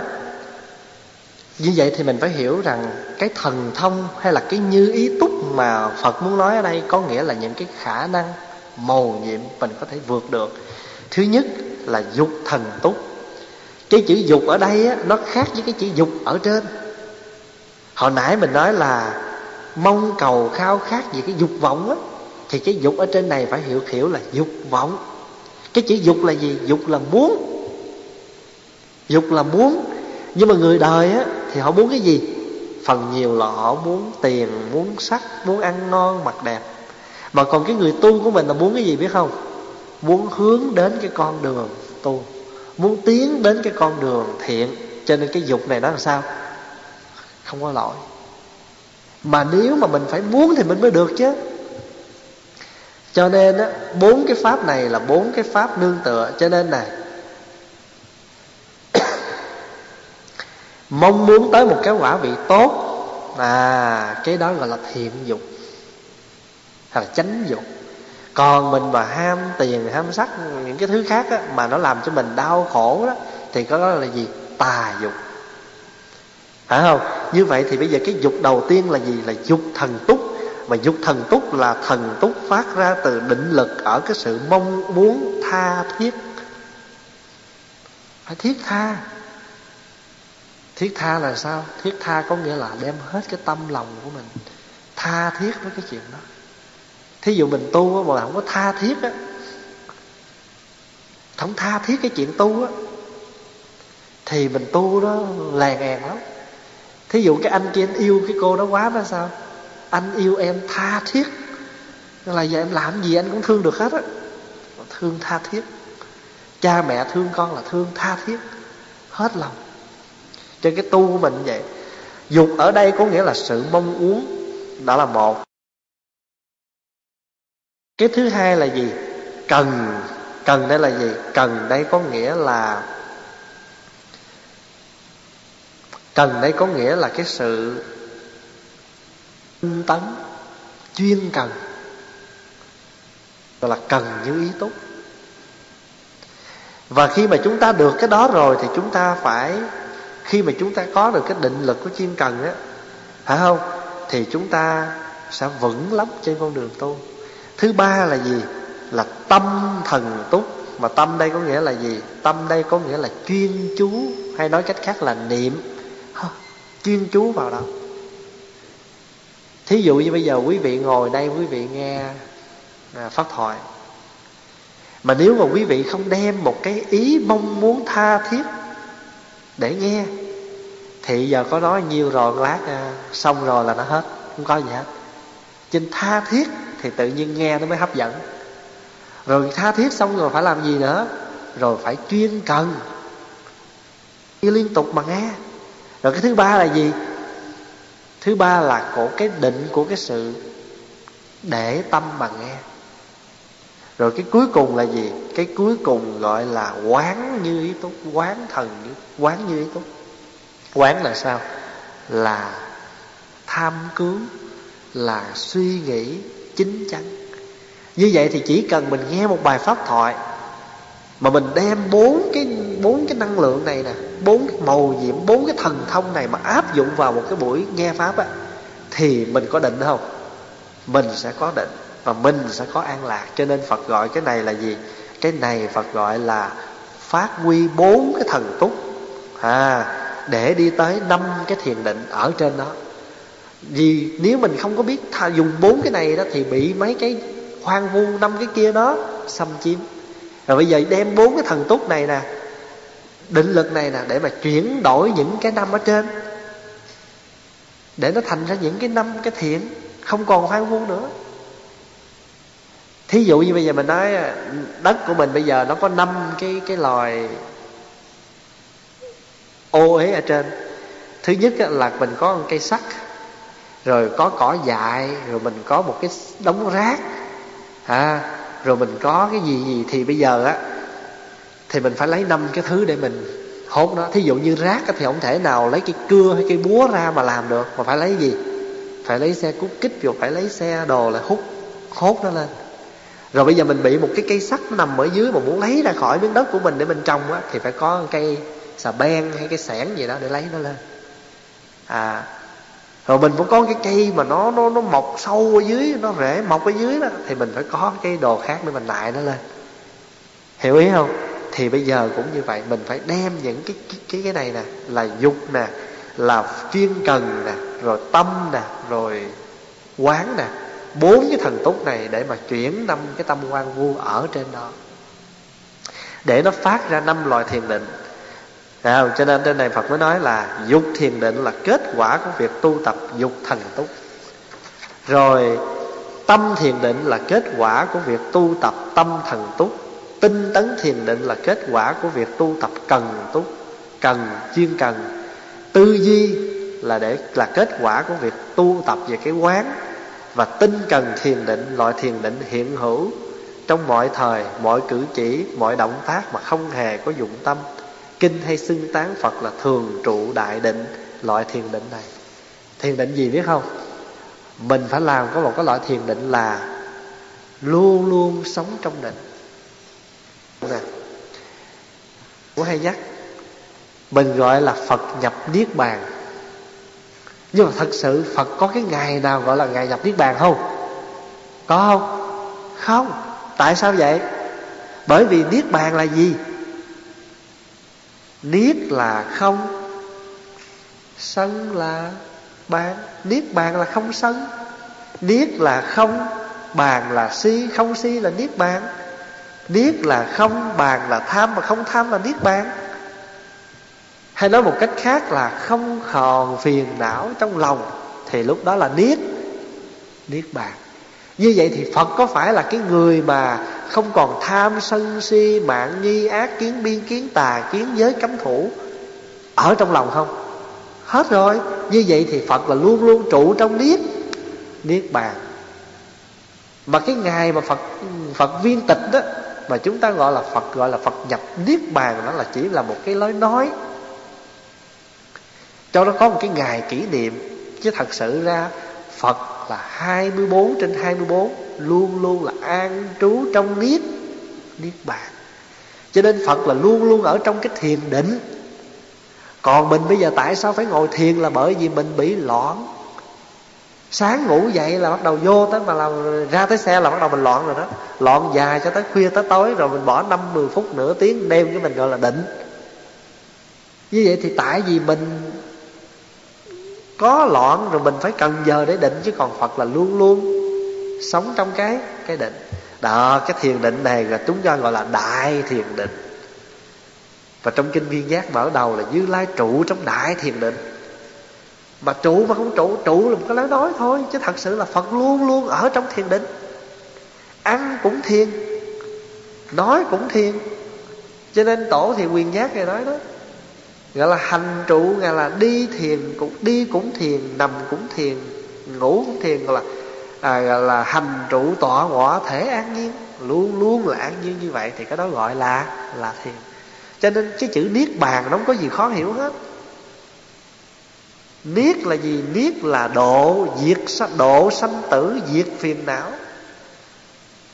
như vậy thì mình phải hiểu rằng cái thần thông hay là cái như ý túc mà phật muốn nói ở đây có nghĩa là những cái khả năng mầu nhiệm mình có thể vượt được. Thứ nhất là dục thần túc cái chữ dục ở đây á, nó khác với cái chữ dục ở trên. Hồi nãy mình nói là mong cầu khao khát gì cái dục vọng á thì cái dục ở trên này phải hiểu hiểu là dục vọng. Cái chữ dục là gì? Dục là muốn. Dục là muốn. Nhưng mà người đời á thì họ muốn cái gì? Phần nhiều là họ muốn tiền muốn sắc muốn ăn ngon mặc đẹp. Mà còn cái người tu của mình là muốn cái gì biết không? Muốn hướng đến cái con đường tu muốn tiến đến cái con đường thiện, cho nên cái dục này nó làm sao? Không có lỗi. Mà nếu mà mình phải muốn thì mình mới được chứ. Cho nên á, bốn cái pháp này là bốn cái pháp nương tựa. Cho nên này, mong muốn tới một cái quả vị tốt. À cái đó gọi là thiện dục, hay là chánh dục còn mình mà ham tiền ham sắc những cái thứ khác á, mà nó làm cho mình đau khổ đó thì có đó là gì? Tà dục. Phải không? Như vậy thì bây giờ cái dục đầu tiên là gì? Là dục thần túc. Mà dục thần túc là thần túc phát ra từ định lực ở cái sự mong muốn tha thiết. Phải thiết tha. Thiết tha là sao? Thiết tha có nghĩa là đem hết cái tâm lòng của mình tha thiết với cái chuyện đó thí dụ mình tu mà không có tha thiết á, không tha thiết cái chuyện tu á, thì mình tu đó lèn èn lắm. Thí dụ cái anh kia anh yêu cái cô đó quá đó sao? Anh yêu em tha thiết. Là giờ em làm gì anh cũng thương được hết á. Thương tha thiết. Cha mẹ thương con là thương tha thiết. Hết lòng. Cho cái tu của mình vậy. Dục ở đây có nghĩa là sự mong muốn. Đó là một cái thứ hai là gì? Cần. Cần đây là gì? Cần đây có nghĩa là cần đây có nghĩa là cái sự tinh tấn, chuyên cần. Gọi là cần như ý tốt. Và khi mà chúng ta được cái đó rồi thì chúng ta phải, khi mà chúng ta có được cái định lực của chuyên cần á, phải không? Thì chúng ta sẽ vững lắm trên con đường tu thứ ba là gì? Là tâm thần túc. Mà tâm đây có nghĩa là gì? Tâm đây có nghĩa là chuyên chú. Hay nói cách khác là niệm. Chuyên chú vào đó thí dụ như bây giờ quý vị ngồi đây quý vị nghe à, pháp thoại. Mà nếu mà quý vị không đem một cái ý mong muốn tha thiết để nghe thì giờ có nói nhiều rồi lát à, xong rồi là nó hết. Không có gì hết. Trên tha thiết thì tự nhiên nghe nó mới hấp dẫn. Rồi tha thiết xong rồi phải làm gì nữa? Rồi phải chuyên cần. Đi liên tục mà nghe. Rồi cái thứ ba là gì? Thứ ba là của cái định của cái sự để tâm mà nghe. Rồi cái cuối cùng là gì? Cái cuối cùng gọi là quán như ý túc quán thần như, quán như ý túc quán là sao? Là tham cứu, là suy nghĩ chính chắn. Như vậy thì chỉ cần mình nghe một bài pháp thoại mà mình đem bốn cái bốn cái năng lượng này nè, bốn cái màu nhiệm, bốn cái thần thông này mà áp dụng vào một cái buổi nghe pháp á, thì mình có định không? Mình sẽ có định và mình sẽ có an lạc. Cho nên phật gọi cái này là gì? Cái này phật gọi là phát huy bốn cái thần túc à để đi tới năm cái thiền định ở trên đó vì nếu mình không có biết tha, dùng bốn cái này đó thì bị mấy cái hoang vu năm cái kia đó xâm chiếm. Rồi bây giờ đem bốn cái thần túc này nè định lực này nè để mà chuyển đổi những cái năm ở trên. Để nó thành ra những cái năm cái thiện không còn hoang vu nữa. Thí dụ như bây giờ mình nói đất của mình bây giờ nó có năm cái cái loài ô uế ở trên. Thứ nhất là mình có một cây sắt rồi có cỏ dại rồi mình có một cái đống rác. À, rồi mình có cái gì gì thì bây giờ á thì mình phải lấy năm cái thứ để mình hốt nó. Thí dụ như rác thì không thể nào lấy cái cưa hay cái búa ra mà làm được mà phải lấy gì? Phải lấy xe cút kích rồi phải lấy xe đồ là hút hốt nó lên. Rồi bây giờ mình bị một cái cây sắt nằm ở dưới mà muốn lấy ra khỏi miếng đất của mình để mình trồng á thì phải có cây xà beng hay cái xẻng gì đó để lấy nó lên. À rồi mình cũng có cái cây mà nó nó nó mọc sâu ở dưới, nó rễ mọc ở dưới đó. Thì mình phải có cái đồ khác để mình lại nó lên. Hiểu ý không? Thì bây giờ cũng như vậy, mình phải đem những cái cái cái này nè, là dục nè, là chuyên cần nè, rồi tâm nè, rồi quán nè, bốn cái thần túc này để mà chuyển năm cái tâm quan vu ở trên đó. Để nó phát ra năm loại thiền định không? cho nên trên này Phật mới nói là dục thiền định là kết quả của việc tu tập dục thần túc rồi, tâm thiền định là kết quả của việc tu tập tâm thần túc tinh tấn thiền định là kết quả của việc tu tập cần túc cần, chuyên cần. Tư duy là để, là kết quả của việc tu tập về cái quán. Và tinh cần thiền định, loại thiền định hiện hữu trong mọi thời, mọi cử chỉ, mọi động tác mà không hề có dụng tâm kinh hay xưng tán phật là thường trụ đại định, loại thiền định này. Thiền định gì biết không? Mình phải làm có một cái loại thiền định là luôn luôn sống trong định. Nè cũng hay nhắc, mình gọi là phật nhập niết bàn. Nhưng mà thật sự phật có cái ngày nào gọi là ngày nhập niết bàn không? Có không? Không. Tại sao vậy? Bởi vì niết bàn là gì? Niết là không, sân là bàn. Niết bàn là không sân. Niết là không, bàn là si. Không si là niết bàn. Niết là không, bàn là tham mà không tham là niết bàn. Hay nói một cách khác là không còn phiền não trong lòng, thì lúc đó là niết. Niết bàn như vậy thì phật có phải là cái người mà không còn tham sân si, mạng nghi, ác kiến, biên kiến, tà kiến, giới cấm thủ ở trong lòng không? Hết rồi. Như vậy thì phật là luôn luôn trụ trong niết niết bàn. Mà cái ngày mà phật phật viên tịch đó, mà chúng ta gọi là phật, gọi là phật nhập niết bàn đó là chỉ là một cái lối nói. Cho nó có một cái ngày kỷ niệm, chứ thật sự ra phật là 24 trên 24 luôn luôn là an trú trong niết. Niết bàn. Cho nên phật là luôn luôn ở trong cái thiền định. Còn mình bây giờ tại sao phải ngồi thiền là bởi vì mình bị loạn? Sáng ngủ dậy là bắt đầu vô tới mà làm, ra tới xe là bắt đầu mình loạn rồi đó. Loạn dài cho tới khuya tới tối rồi mình bỏ năm mười phút nửa tiếng đêm cái mình gọi là định. Như vậy thì tại vì mình có loạn rồi mình phải cần giờ để định, chứ còn phật là luôn luôn sống trong cái cái định. Đó, cái thiền định này là chúng ta gọi là đại thiền định. Và trong kinh viên giác mở đầu là như lai trụ trong đại thiền định. Mà trụ mà không trụ trụ là một cái lời nói thôi, chứ thật sự là phật luôn luôn ở trong thiền định. Ăn cũng thiền, nói cũng thiền. Cho nên tổ thì quyền giác này nói đó gọi là hành trụ gọi là đi thiền cũng đi cũng thiền nằm cũng thiền ngủ cũng thiền gọi là à, gọi là hành trụ tọa ngọa thể an nhiên luôn luôn là an nhiên như vậy thì cái đó gọi là là thiền. Cho nên cái chữ niết bàn nó không có gì khó hiểu hết. Niết là gì? Niết là độ diệt độ sanh tử diệt phiền não.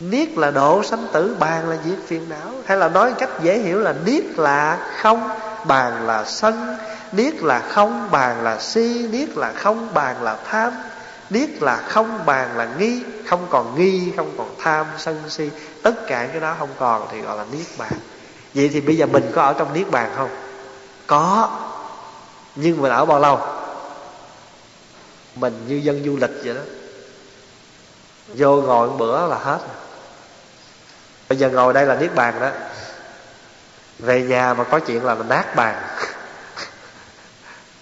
Niết là độ sanh tử bàn là diệt phiền não. Hay là nói cách dễ hiểu là niết là không bàn là sân niết là không, bàn là si niết là không, bàn là tham niết là không, bàn là nghi, không còn nghi, không còn tham, sân, si, tất cả cái đó không còn thì gọi là niết bàn. Vậy thì bây giờ mình có ở trong niết bàn không? Có, nhưng mình ở bao lâu? Mình như dân du lịch vậy đó. Vô ngồi một bữa là hết bây giờ ngồi đây là niết bàn đó về nhà mà có chuyện là mình nát bàn.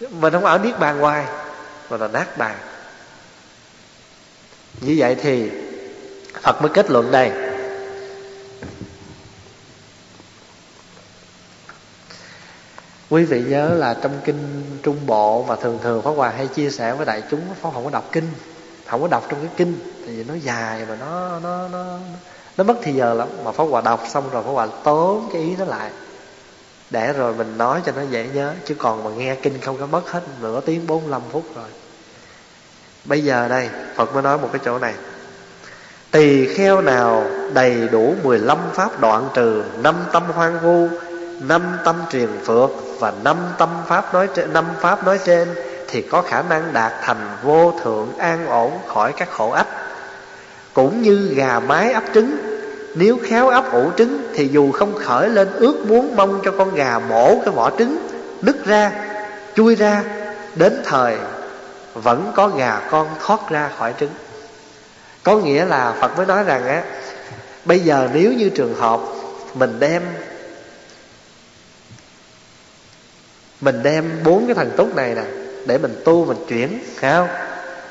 Mình không ở niết bàn hoài, mà là nát bàn. Như vậy thì phật mới kết luận đây. Quý vị nhớ là trong kinh trung bộ mà thường thường pháp hòa hay chia sẻ với đại chúng, pháp không có đọc kinh, không có đọc trong cái kinh, tại vì nó dài mà nó nó nó nó mất thì giờ lắm. Mà pháp hòa đọc xong rồi pháp hòa tốn cái ý nó lại để rồi mình nói cho nó dễ nhớ, chứ còn mà nghe kinh không có mất hết nửa tiếng 45 phút rồi. Bây giờ đây, phật mới nói một cái chỗ này. Tỳ kheo nào đầy đủ 15 pháp đoạn trừ năm tâm hoang vu, năm tâm truyền phược và năm tâm pháp nói trên, năm pháp nói trên, thì có khả năng đạt thành vô thượng an ổn khỏi các khổ ách, cũng như gà mái ấp trứng nếu khéo ấp ủ trứng thì dù không khởi lên ước muốn mong cho con gà mổ cái vỏ trứng, nứt ra, chui ra, đến thời vẫn có gà con thoát ra khỏi trứng. Có nghĩa là phật mới nói rằng á, bây giờ nếu như trường hợp mình đem mình đem bốn cái thần túc này nè, để mình tu, mình chuyển phải không?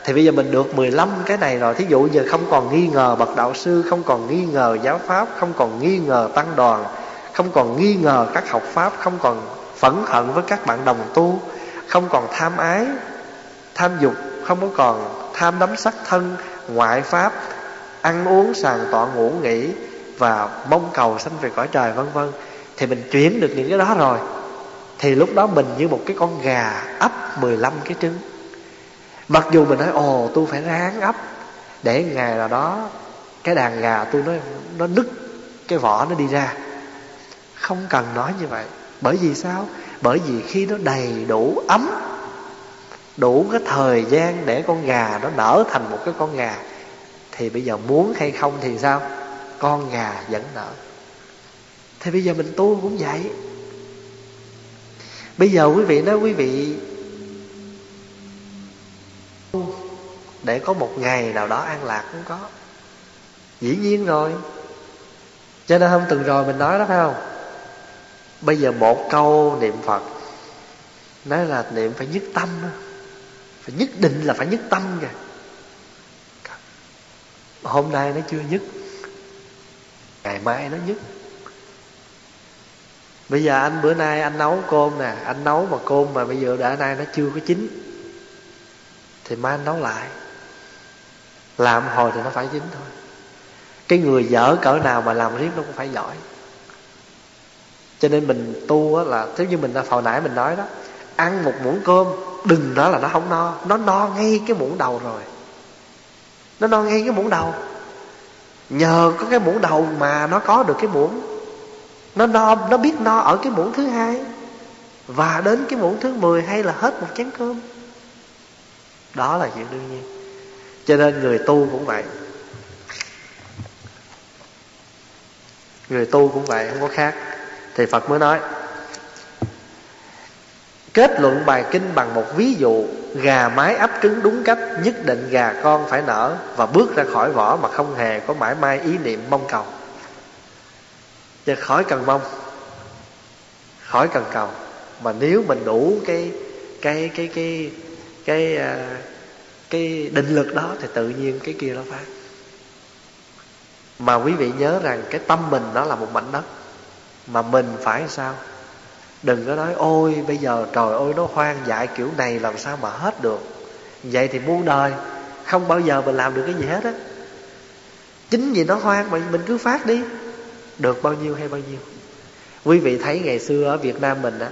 Thì bây giờ mình được 15 cái này rồi. Thí dụ giờ không còn nghi ngờ bậc đạo sư, không còn nghi ngờ giáo pháp, không còn nghi ngờ tăng đoàn, không còn nghi ngờ các học pháp, không còn phẫn hận với các bạn đồng tu, không còn tham ái, tham dục, không có còn tham đắm sắc thân, ngoại pháp, ăn uống sàng tọa, ngủ, nghỉ và mong cầu sanh về cõi trời, vân vân. Thì mình chuyển được những cái đó rồi. Thì lúc đó mình như một cái con gà ấp 15 cái trứng mặc dù mình nói, ồ, tôi phải ráng ấp để ngày nào đó cái đàn gà tôi nó nó nứt, cái vỏ nó đi ra. Không cần nói như vậy. Bởi vì sao? Bởi vì khi nó đầy đủ ấm, đủ cái thời gian để con gà nó nở thành một cái con gà, thì bây giờ muốn hay không thì sao? Con gà vẫn nở. Thì bây giờ mình tu cũng vậy. Bây giờ quý vị nói quý vị để có một ngày nào đó an lạc cũng có. Dĩ nhiên rồi. Cho nên hôm từng rồi mình nói đó, phải không? Bây giờ một câu niệm phật, nói là niệm phải nhất tâm phải nhất định là phải nhất tâm kìa. Hôm nay nó chưa nhất, ngày mai nó nhất. Bây giờ anh bữa nay anh nấu cơm nè, anh nấu mà cơm mà bây giờ đã nay nó chưa có chín, thì mai anh nấu lại làm hồi thì nó phải dính thôi. Cái người dở cỡ nào mà làm riết nó cũng phải giỏi. Cho nên mình tu là, giống như mình đã hồi nãy mình nói đó, ăn một muỗng cơm, đừng nói là nó không no, nó no ngay cái muỗng đầu rồi. Nó no ngay cái muỗng đầu. Nhờ có cái muỗng đầu mà nó có được cái muỗng. Nó no, nó biết no ở cái muỗng thứ hai. Và đến cái muỗng thứ mười hay là hết một chén cơm. Đó là chuyện đương nhiên cho nên người tu cũng vậy. Người tu cũng vậy không có khác. Thì phật mới nói kết luận bài kinh bằng một ví dụ gà mái ấp trứng đúng cách nhất định gà con phải nở và bước ra khỏi vỏ mà không hề có mãi mai ý niệm mong cầu. Chứ khỏi cần mong khỏi cần cầu. Mà nếu mình đủ cái cái cái cái cái cái, cái định lực đó thì tự nhiên cái kia nó phát mà quý vị nhớ rằng cái tâm mình nó là một mảnh đất. Mà mình phải sao? Đừng có nói, ôi, bây giờ trời ơi, nó hoang dại kiểu này, làm sao mà hết được? Vậy thì muôn đời không bao giờ mình làm được cái gì hết á. Chính vì nó hoang mà mình cứ phát đi. Được bao nhiêu hay bao nhiêu. Quý vị thấy ngày xưa ở việt nam mình á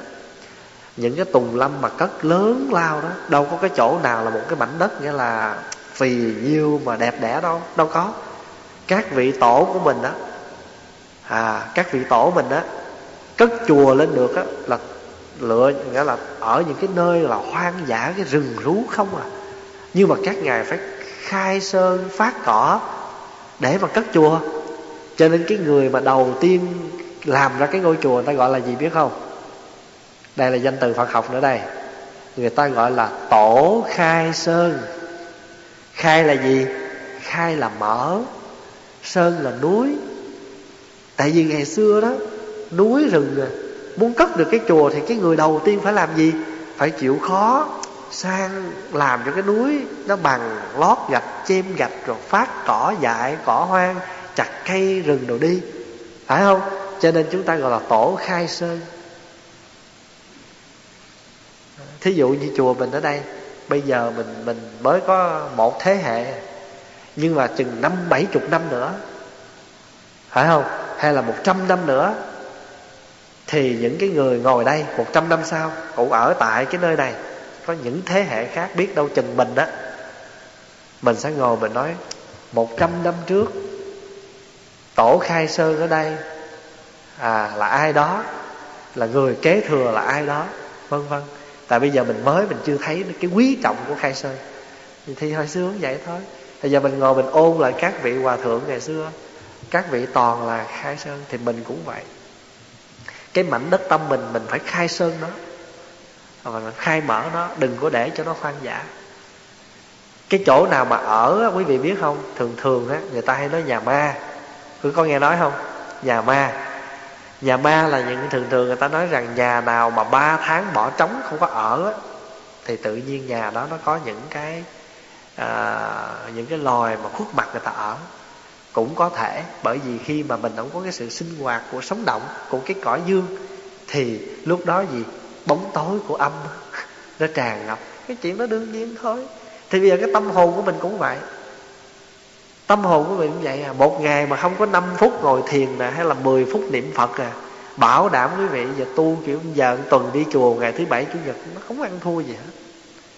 những cái tùng lâm mà cất lớn lao đó, đâu có cái chỗ nào là một cái mảnh đất nghĩa là phì nhiêu mà đẹp đẽ đâu đâu có. Các vị tổ của mình đó à các vị tổ mình đó cất chùa lên được á, là lựa, nghĩa là ở những cái nơi là hoang dã, cái rừng rú không à. Nhưng mà các ngài phải khai sơn, phát cỏ để mà cất chùa. Cho nên cái người mà đầu tiên làm ra cái ngôi chùa, người ta gọi là gì biết không? Đây là danh từ phật học nữa đây. Người ta gọi là tổ khai sơn. Khai là gì? Khai là mở. Sơn là núi. Tại vì ngày xưa đó, núi rừng à muốn cất được cái chùa thì cái người đầu tiên phải làm gì? Phải chịu khó sang làm cho cái núi nó bằng lót gạch chêm gạch, rồi phát cỏ dại, cỏ hoang, chặt cây rừng đồ đi. Phải không? Cho nên chúng ta gọi là tổ khai sơn. Thí dụ như chùa mình ở đây, bây giờ mình mình mới có một thế hệ, nhưng mà chừng năm, bảy chục năm nữa, phải không? Hay là một trăm năm nữa, thì những cái người ngồi đây một trăm năm sau cũng ở tại cái nơi này, có những thế hệ khác biết đâu chừng mình á, mình sẽ ngồi mình nói, một trăm năm trước, tổ khai sơn ở đây à là ai đó? Là người kế thừa là ai đó? Vân vân tại bây giờ mình mới, mình chưa thấy cái quý trọng của khai sơn. Thì hồi xưa cũng vậy thôi. Bây giờ mình ngồi mình ôn lại các vị hòa thượng ngày xưa, các vị toàn là khai sơn, thì mình cũng vậy. Cái mảnh đất tâm mình mình phải khai sơn nó. Và mình khai mở nó, đừng có để cho nó hoang dã. Cái chỗ nào mà ở quý vị biết không? Thường thường á, người ta hay nói nhà ma. Cứ có nghe nói không? Nhà ma nhà ma là những thường thường người ta nói rằng nhà nào mà ba tháng bỏ trống không có ở thì tự nhiên nhà đó nó có những cái à, những cái loài mà khuất mặt người ta ở. Cũng có thể bởi vì khi mà mình không có cái sự sinh hoạt của sống động của cái cõi dương thì lúc đó gì? Bóng tối của âm nó tràn ngập. Cái chuyện đó đương nhiên thôi. Thì bây giờ cái tâm hồn của mình cũng vậy tâm hồn của mình cũng vậy à. Một ngày mà không có 5 phút ngồi thiền nè hay là 10 phút niệm phật à bảo đảm quý vị giờ tu kiểu giờ tuần đi chùa ngày thứ bảy chủ nhật nó không ăn thua gì hết.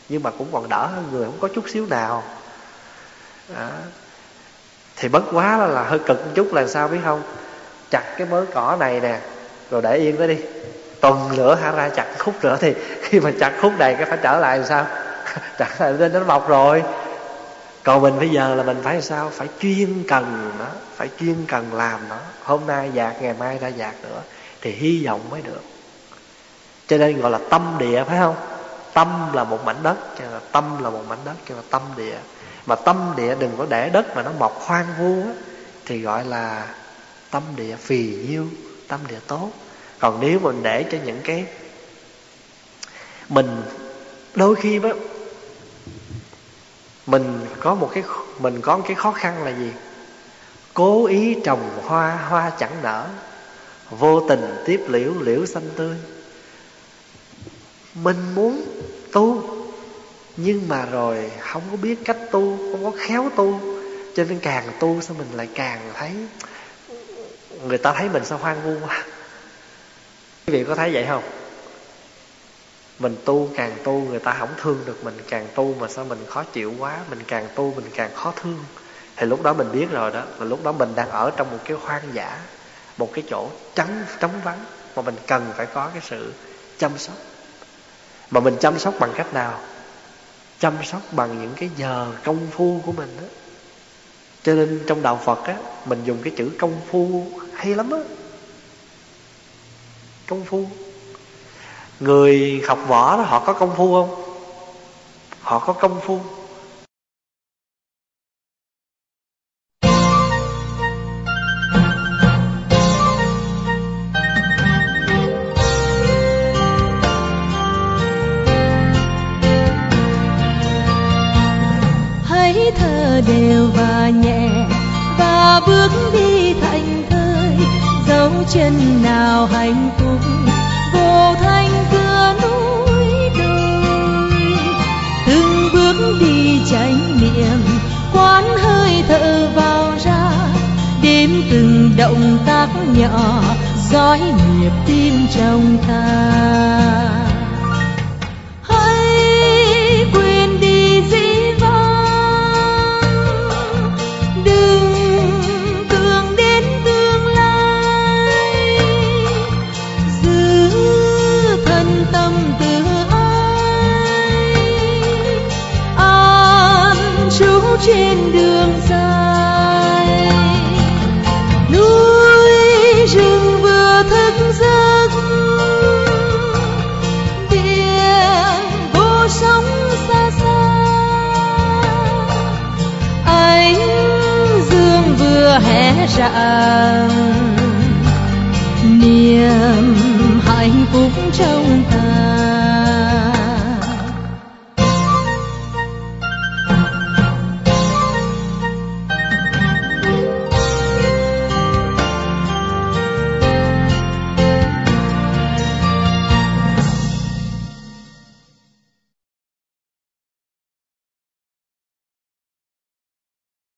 Nhưng mà cũng còn đỡ hơn người không có chút xíu nào. À, thì bất quá là, là hơi cực một chút là sao biết không? Chặt cái mớ cỏ này nè rồi để yên nó đi. Tuần nữa hả ra chặt khúc nữa thì khi mà chặt khúc này cái phải trở lại làm sao? Chặt lại lên nó mọc rồi còn mình bây giờ là mình phải sao? Phải chuyên cần nó phải chuyên cần làm nó. Hôm nay dạt ngày mai ra dạt nữa thì hy vọng mới được. Cho nên gọi là tâm địa phải không? Tâm là một mảnh đất cho nên là tâm là một mảnh đất cho nên là tâm địa. Mà tâm địa đừng có để đất mà nó mọc hoang vu á, thì gọi là tâm địa phì nhiêu tâm địa tốt. Còn nếu mình để cho những cái mình đôi khi đó mình có một cái, mình có một cái khó khăn là gì? Cố ý trồng hoa hoa chẳng nở. Vô tình tiếp liễu liễu xanh tươi. Mình muốn tu, nhưng mà rồi không có biết cách tu, không có khéo tu. Cho nên càng tu sao mình lại càng thấy, người ta thấy mình sao hoang vu quá. Quý vị có thấy vậy không? Mình tu càng tu người ta không thương được mình, càng tu mà sao mình khó chịu quá, mình càng tu mình càng khó thương. Thì lúc đó mình biết rồi đó, là lúc đó mình đang ở trong một cái hoang dã, một cái chỗ trắng trống vắng, mà mình cần phải có cái sự chăm sóc. Mà mình chăm sóc bằng cách nào? Chăm sóc bằng những cái giờ công phu của mình đó. Cho nên trong đạo phật á, mình dùng cái chữ công phu hay lắm á. Công phu người học võ đó, họ có công phu không? Họ có công phu. Hãy thở đều và nhẹ, và bước đi thành thơi, dấu chân nào hạnh phúc vô thanh cửa núi đồi. Từng bước đi chánh niệm, quán hơi thở vào ra. Đếm từng động tác nhỏ, dõi nhịp tim trong ta. Đường núi rừng vừa thức giấc, biển vô sóng xa xa ánh dương vừa hé rạng niềm hạnh phúc trong.